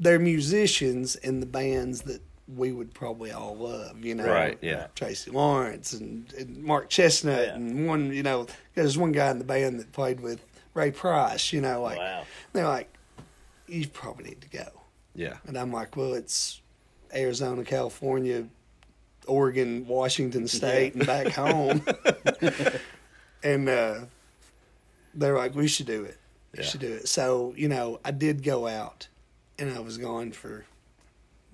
they're musicians in the bands that we would probably all love. You know, Right, yeah. Tracy Lawrence and, and Mark Chesnutt Yeah. and one, you know, there's one guy in the band that played with Ray Price. You know, like Wow. they're like, you probably need to go. yeah And I'm like, well, it's Arizona, California, Oregon, Washington State, and back home. *laughs* and uh, they're like, we should do it. We Yeah. should do it. So, you know, I did go out and I was gone for,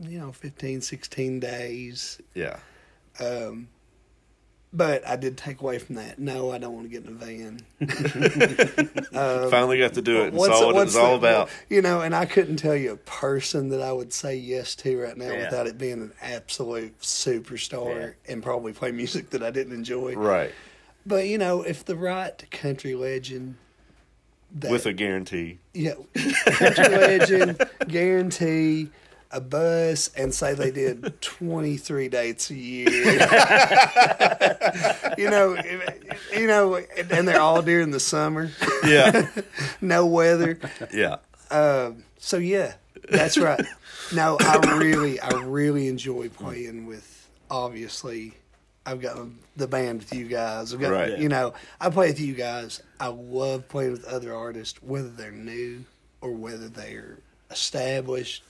you know, 15, 16 days. yeah Um, but I did take away from that. No, I don't want to get in a van. *laughs* Finally got to do it and saw what it was all about. You know, and I couldn't tell you a person that I would say yes to right now Yeah. without it being an absolute superstar and probably play music that I didn't enjoy. Right. But you know, if the right country legend that, With a guarantee. yeah, country legend guarantee a bus and say they did 23 dates a year. you know, you know, and they're all during the summer, Yeah. no weather. yeah. Um, so yeah, that's right. No, I really, I really enjoy playing with. Obviously, I've got the band with you guys. I've got, Right. you know, I play with you guys. I love playing with other artists, whether they're new or whether they're established.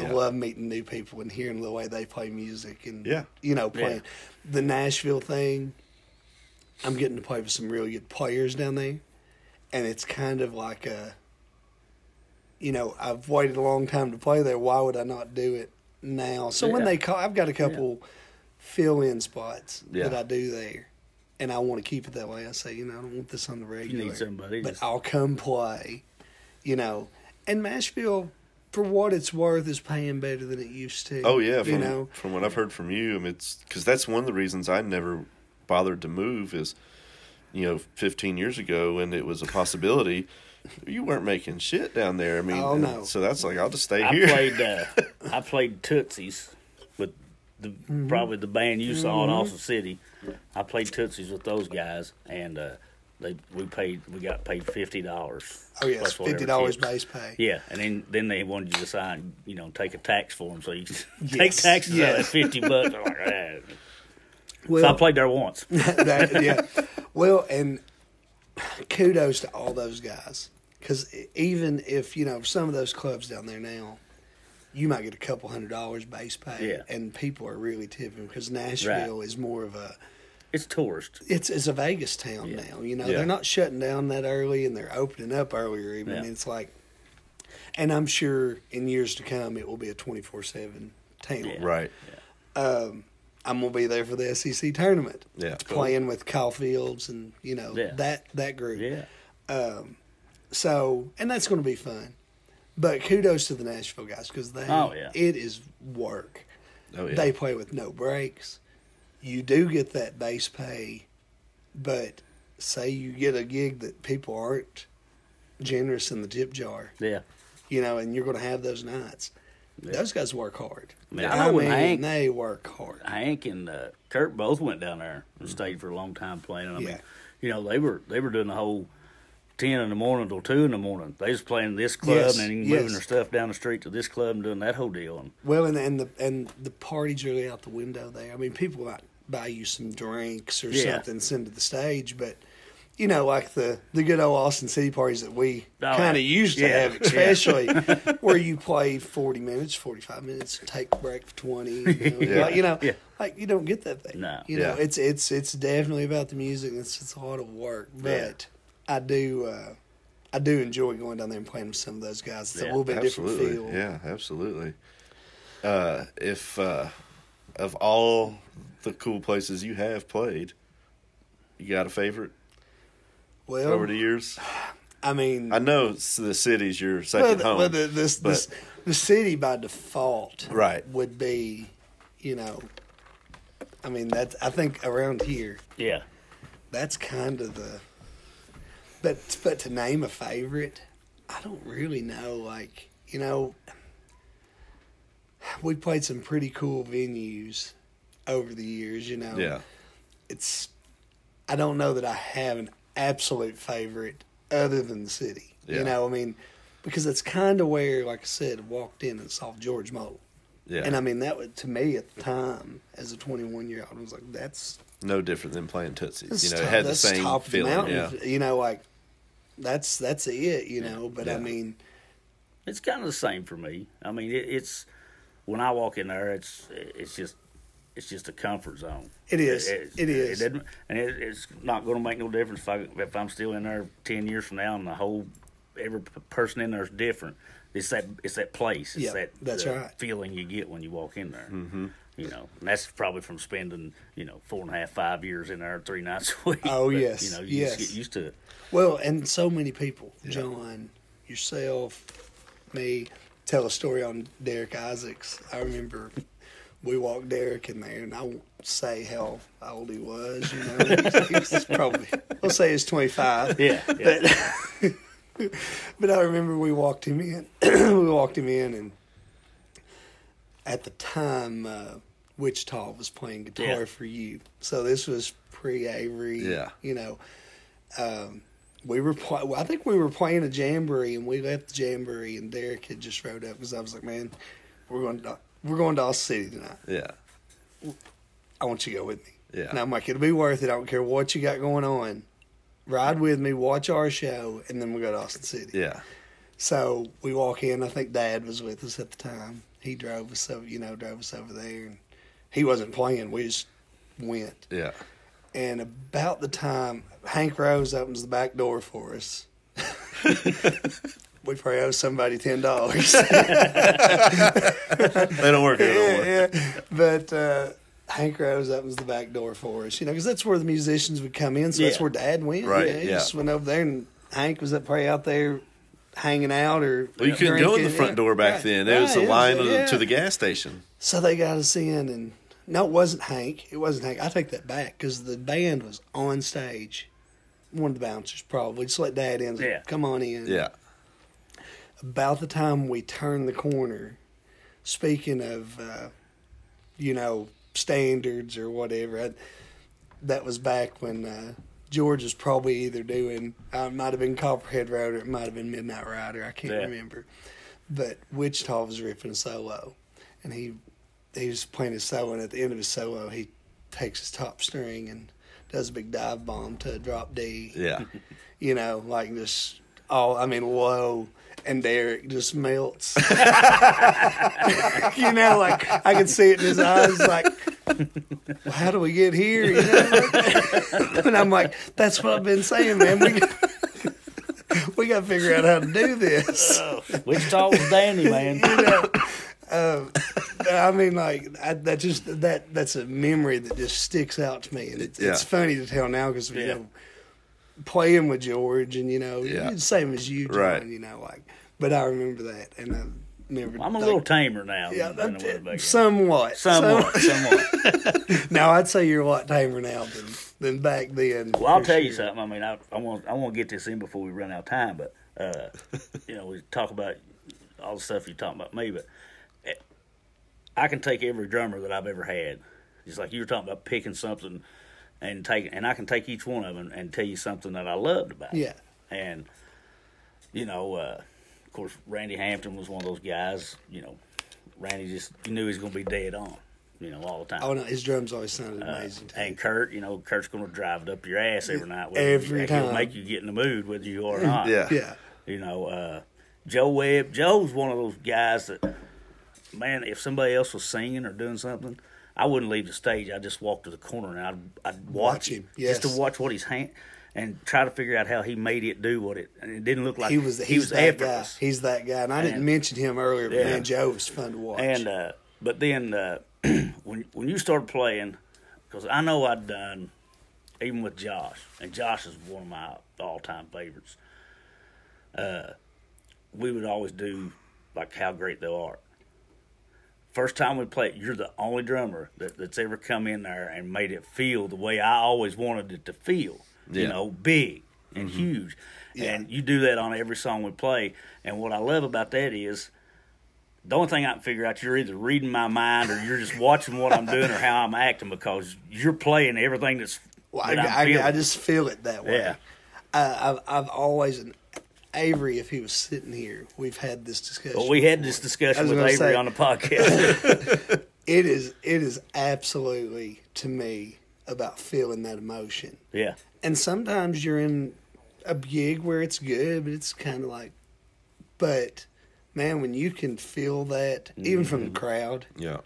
I love meeting new people and hearing the way they play music and Yeah. you know playing the Nashville thing. I'm getting to play with some really good players down there, and it's kind of like a, you know, I've waited a long time to play there. Why would I not do it now? So when they call, I've got a couple fill-in spots Yeah. that I do there, and I want to keep it that way. I say, you know, I don't want this on the You regular need somebody. but just- I'll come play, you know. And Nashville, for what it's worth, is paying better than it used to. Oh yeah, you from know. from what I've heard from you, I mean, it's because that's one of the reasons I never bothered to move. Is you know, 15 years ago when it was a possibility, you weren't making shit down there. I mean, Oh, no. so that's like I'll just stay here. I here. played uh, *laughs* I played Tootsies with the Mm-hmm. probably the band you saw in Austin City. I played Tootsies with those guys, and uh, they we paid we got paid fifty dollars. Oh yes, fifty dollars base pay. Yeah, and then then they wanted you to sign, you know, take a tax for them, so you *laughs* take Yes, taxes out yes. of fifty bucks. *laughs* I'm like, ah. Well, So I played there once. *laughs* that, yeah. Well, and kudos to all those guys because even if you know some of those clubs down there now, you might get a couple hundred dollars base pay, Yeah. and people are really tipping because Nashville is more of a It's tourist. it's it's a Vegas town Yeah. now. You know, Yeah. they're not shutting down that early and they're opening up earlier. Even Yeah. it's like, and I'm sure in years to come it will be a twenty four seven town. Yeah. right. Um, I'm gonna be there for the SEC tournament, Yeah. playing with Kyle Fields and you know Yeah. that that group. Yeah. So, and that's going to be fun. But kudos to the Nashville guys because they, Oh, yeah. it is work. Oh yeah. They play with no breaks. You do get that base pay, but say you get a gig that people aren't generous in the tip jar, Yeah. you know, and you're going to have those nights. Those guys work hard. I mean, I know when Hank- they work hard. Hank and uh, Kurt both went down there and stayed for a long time playing. I mean, you know, they were they were doing the whole ten in the morning till two in the morning. They was playing this club Yes, and then yes. moving their stuff down the street to this club and doing that whole deal. And Well, and and the and the party's really out the window there. I mean, people might buy you some drinks or Yeah. something, send to the stage, but you know, like the the good old Austin City parties that we Oh, kind of used to Yeah. have, *laughs* especially where you play forty minutes, forty five minutes, take a break for twenty. You know, *laughs* Yeah. like, you know, Yeah. like you don't get that thing. No. you know, it's it's it's definitely about the music. It's it's a lot of work, but I do. uh I do enjoy going down there and playing with some of those guys. It's a little bit absolutely. different feel. Yeah, absolutely. Uh, if uh, of all the cool places you have played, you got a favorite Well, over the years? I mean, I know the city's your second the, home. well, the, this, but- this, the city by default, Right. would be, you know, I mean that's I think around here yeah, that's kind of the. But but to name a favorite, I don't really know. Like you know, we played some pretty cool venues over the years. You know, yeah, it's. I don't know that I have an absolute favorite other than the city. Yeah. You know, I mean, because it's kind of where, like I said, I walked in and saw George Moe. yeah. And I mean, that was, to me at the time, as a 21 year old, I was like, that's, no different than playing Tootsie's. You know, top, it had the same top feeling. of the Yeah, mountain. You know, like, that's that's it, you know. But I mean, it's kind of the same for me. I mean, it, it's when I walk in there, it's it's just it's just a comfort zone. It is. It, It is. doesn't, and it, it's not going to make no difference if I if I'm still in there ten years from now and the whole every person in there is different. It's that it's that place. It's Yeah, that that's uh, right. feeling you get when you walk in there. Mm-hmm. You know, and that's probably from spending you know four and a half, five years in there three nights a week. Oh, But, yes, you know, you yes. just get used to it. Well, and so many people, John, yourself, me, tell a story on Derek Isaacs. I remember we walked Derek in there, and I won't say how old he was. You know, he's, he's probably we'll say he's twenty five. Yeah, yeah. *laughs* But I remember we walked him in. *clears throat* we walked him in, and at the time, uh, Wichita was playing guitar Yeah. for you. So this was pre Avery. Yeah. You know, um, we were. Pl- I think we were playing a jamboree, and we left the jamboree, and Derek had just rode up because I was like, "Man, we're going to we're going to Austin City tonight. Yeah. I want you to go with me." Yeah. And I'm like, "It'll be worth it. I don't care what you got going on. Ride with me, watch our show, and then we go to Austin City." Yeah. So we walk in. I think Dad was with us at the time. He drove us over, you know, drove us over there, and he wasn't playing. We just went. Yeah. And about the time Hank Rose opens the back door for us, *laughs* we probably owe somebody ten dollars. *laughs* They don't work here no more. yeah, yeah. But uh, Hank Rose opens the back door for us, you know, because that's where the musicians would come in. So that's where Dad went. Right, know, he yeah. just went over there, and Hank was up probably out there hanging out or. Well, you couldn't go in the front door back right, then. There was a it line was- to- yeah. to the gas station. So they got us in, and no, it wasn't Hank. It wasn't Hank. I take that back because the band was on stage. One of the bouncers probably just let Dad in. Yeah. Come on in. Yeah. About the time we turned the corner, speaking of, uh, you know, standards or whatever, I, that was back when uh, George was probably either doing, uh, it might have been Copperhead Rider, it might have been Midnight Rider. I can't Yeah. remember. But Wichita was ripping a solo, and he he was playing his solo, and at the end of his solo, he takes his top string and does a big dive bomb to a drop D. Yeah. *laughs* You know, like this all I mean, low, and Derek just melts. *laughs* you know, like I can see it in his eyes, like, well, how do we get here? You know, *laughs* and I'm like, that's what I've been saying, man. We got, we got to figure out how to do this. Wichita was dandy, man. you know. Um, I mean, like I, that. Just that. That's a memory that just sticks out to me, and it's, it's funny to tell now because you Yeah. know, playing with George, and you know, Yeah. the same as you, John. Right. You know, like. But I remember that, and I remember. I'm a like, little tamer now. Yeah, than I was back then. somewhat. somewhat, *laughs* somewhat. now I'd say you're a lot tamer now than than back then. Well, I'll for tell you something. I mean, I, I want I want to get this in before we run out of time. But uh, you know, we talk about all the stuff you're talking about me, but eh, I can take every drummer that I've ever had. Just like you were talking about picking something and take, and I can take each one of them and tell you something that I loved about. it. Yeah. And you know, uh, of course, Randy Hampton was one of those guys. You know, Randy just you knew he was going to be dead on. You know, all the time. Oh no, his drums always sounded Uh, amazing. too. and Kurt, you know, Kurt's going to drive it up your ass every night. Every you, time. He'll make you get in the mood, whether you are or not. Yeah. yeah. You know, uh, Joe Webb. Joe's one of those guys that, man, if somebody else was singing or doing something, I wouldn't leave the stage. I'd just walk to the corner and I'd, I'd watch, Watch him, just to watch what his hand and try to figure out how he made it do what it. And it didn't look like he was he was that guy. He's that guy, and I didn't mention him earlier, but Yeah. man, Joe was fun to watch. And uh, but then uh, *clears throat* when when you started playing, because I know I'd done even with Josh, and Josh is one of my all time favorites. Uh, we would always do like how great thou art. First time we played, you're the only drummer that, that's ever come in there and made it feel the way I always wanted it to feel. You know, big and mm-hmm. huge. And you do that on every song we play. And what I love about that is the only thing I can figure out, you're either reading my mind or you're just watching what I'm doing or how I'm acting because you're playing everything that's. Well, that I'm I, I, just feel it that way. Yeah. I, I've, I've always, Avery, if he was sitting here, we've had this discussion. Well, we had this discussion with Avery say- on the podcast. *laughs* *laughs* It is, it is absolutely to me about feeling that emotion. yeah. And sometimes you're in a gig where it's good, but it's kind of like, but man, when you can feel that, even from the Mm-hmm. crowd, Yeah.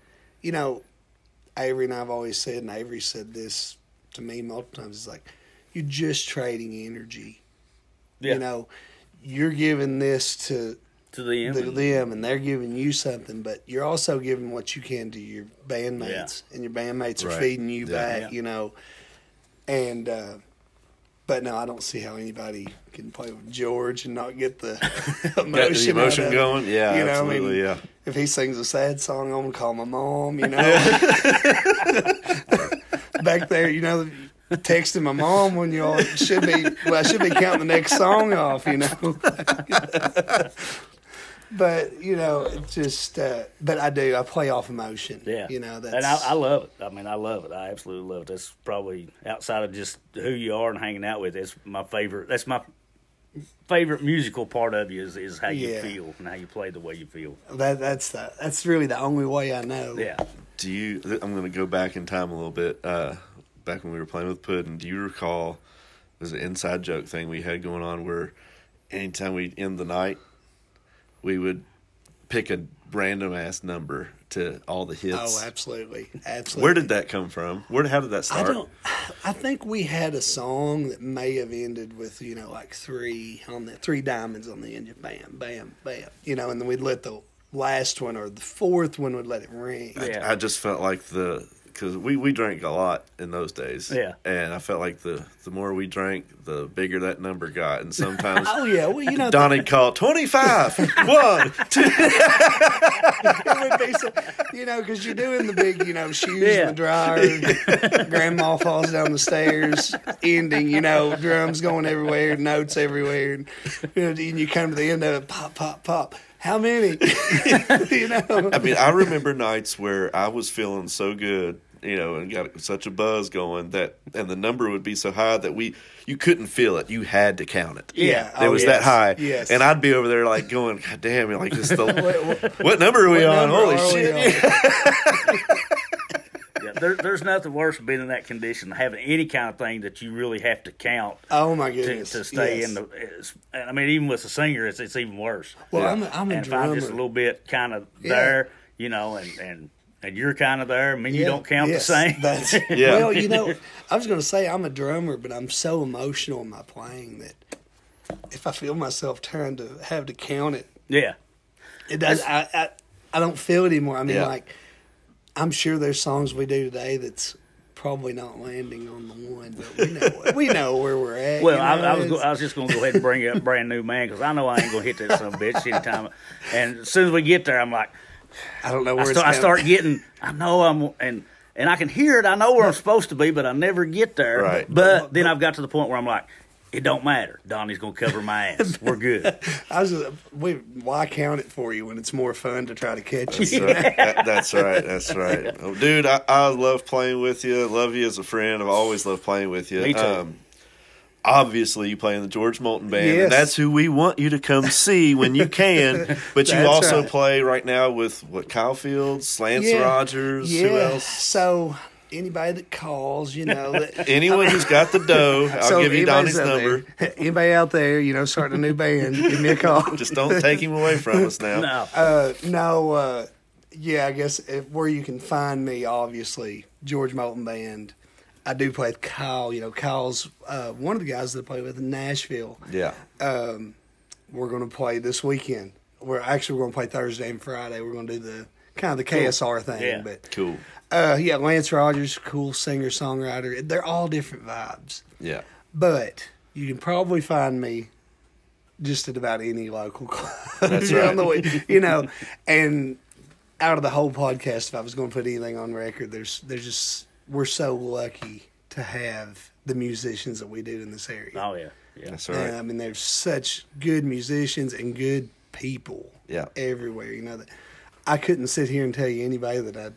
you know, Avery and I've always said, and Avery said this to me multiple times. It's like you're just trading energy. Yeah. You know, you're giving this to to them. to and- them, and they're giving you something, but you're also giving what you can to your bandmates, and your bandmates are Right. feeding you Yeah. back. Yeah. You know, and uh, but no, I don't see how anybody can play with George and not get the *laughs* emotion, Got the out emotion of going. Yeah, You know, I absolutely. mean, yeah. If he sings a sad song, I'm gonna call my mom. You *laughs* know, *laughs* back there, you know, texting my mom when you all should be. Well, I should be counting the next song off. You know. *laughs* but you know, just. Uh, but I do. I play off emotion. Yeah, You know, that's. and I, I love it. I mean, I love it. I absolutely love it. That's probably outside of just who you are and hanging out with. It's my favorite. That's my favorite musical part of you is, is how you Yeah. feel and how you play the way you feel. that, that's the. That's really the only way I know. Yeah, Do you? I'm going to go back in time a little bit. Uh, back when we were playing with Puddin, do you recall? It was an inside joke thing we had going on where anytime we'd end the night, we would pick a random ass number to all the hits. Oh, absolutely, absolutely. Where did that come from? Where? How did that start? I start? don't. I think we had a song that may have ended with you know like three on the three diamonds on the end. Just bam, bam, bam. You know, and then we'd let the last one or the fourth one would let it ring. Yeah. I just felt like the because we we drank a lot in those days. Yeah. and I felt like the the more we drank, the bigger that number got, and sometimes. *laughs* Oh yeah, well you know Donnie called 25, one, *laughs* two. it would be so, you know because you're doing the big you know shoes Yeah. in the dryer. Grandma falls down the stairs, ending you know drums going everywhere, notes everywhere, and you, know, and you come to the end of it, pop, pop, pop. How many? *laughs* you know. I mean, I remember nights where I was feeling so good, you know, and got such a buzz going that, and the number would be so high that we, you couldn't feel it. You had to count it. Yeah, It oh, was yes, that high. yes. And I'd be over there like going, God damn, it, like this the, *laughs* What- what number are we what on? number Holy are we shit. on? *laughs* yeah. There, there's nothing worse than being in that condition, having any kind of thing that you really have to count Oh my goodness! to stay yes. in the. It's, I mean, even with a singer, it's, it's even worse. Well, I'm a, I'm a and if I'm just a little bit kind of Yeah. there, you know, and and and you're kind of there. I mean, you don't count yes, the same. *laughs* That's, *laughs* Yeah. Well, you know, *laughs* I was going to say I'm a drummer, but I'm so emotional in my playing that if I feel myself trying to have to count it, yeah, it does. I, I I don't feel it anymore. I mean, Yeah. like I'm sure there's songs we do today that's probably not landing on the one, but we know we know where we're at. Well, you I, know, I was go, I was just going to go ahead and bring up brand new man because I know I ain't going to hit that some bitch anytime. And as soon as we get there, I'm like, I don't know I where start, I start getting, I know I'm and and I can hear it. I know where I'm supposed to be, but I never get there. Right. But then I've got to the point where I'm like, it don't matter. Donnie's going to cover my *laughs* ass. We're good. I was just, we, why count it for you when it's more fun to try to catch That's you? right. *laughs* That- that's right. That's right. Dude, I, I love playing with you. Love you as a friend. I've always loved playing with you. Me too. Um, obviously, you play in the George Moulton Band. Yes. And that's who we want you to come *laughs* see when you can. But you also right. play right now with what Kyle Fields, Lance Yeah. Rogers, Yeah. who else? So anybody that calls, you know, that, *laughs* Anyone who's got the dough, *laughs* I'll So give you anybody's Donnie's number. there- anybody out there, you know, starting a new band, give me a call. Just don't take him away from us now. No. Uh, no, uh, yeah, I guess if, where you can find me, obviously, George Moulton Band. I do play with Kyle. You know, Kyle's uh, one of the guys that I play with in Nashville. Yeah. Um, we're going to play this weekend. We're actually we're going to play Thursday and Friday. We're going to do the kind of the KSR thing. Yeah. But Cool. uh, yeah, Lance Rogers, cool singer songwriter. They're all different vibes. Yeah. But you can probably find me just at about any local *laughs* club That's around right. the way, you know. And out of the whole podcast, if I was going to put anything on record, there's there's just we're so lucky to have the musicians that we do in this area. Oh yeah, yeah. That's um, And. I mean, there's such good musicians and good people Yeah. everywhere. You know that I couldn't sit here and tell you anybody that I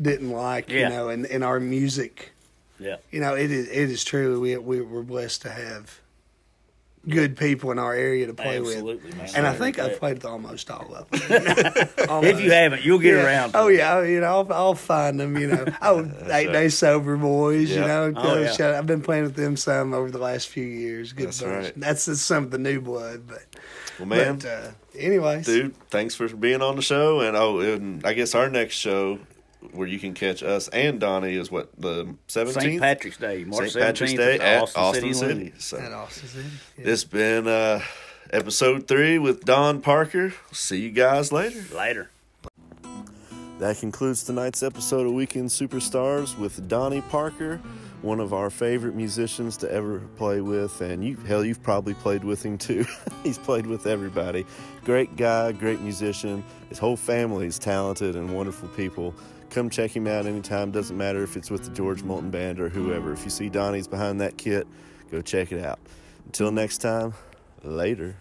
didn't like. Yeah. You know, and, and our music Yeah. you know, it is it is true. We we we're blessed to have good people in our area to play Absolutely, with, man. and I I think I've played with almost all of them. *laughs* If you haven't, you'll get yeah. around. To oh it. yeah, you know, I'll, I'll find them. You know, *laughs* oh, eight right. day sober boys. You know, Oh, uh, yeah. shout- I've been playing with them some over the last few years. Good That's bunch. right. That's just some of the new blood, but Well, man, But, uh, anyways, dude, thanks for being on the show. And oh, and I guess our next show where you can catch us and Donnie is what the seventeenth St. seventeenth, Patrick's Day, March St. Patrick's Day at at Austin, City. City. So at Austin City. Yeah. it's been uh, episode three with Don Parker. See you guys later. Later. That concludes tonight's episode of Weekend Superstars with Donnie Parker, one of our favorite musicians to ever play with, and you hell, you've probably played with him too. *laughs* He's played with everybody. Great guy, great musician. His whole family is talented and wonderful people. Come check him out anytime. Doesn't matter if it's with the George Moulton Band or whoever. If you see Donnie's behind that kit, go check it out. Until next time, later.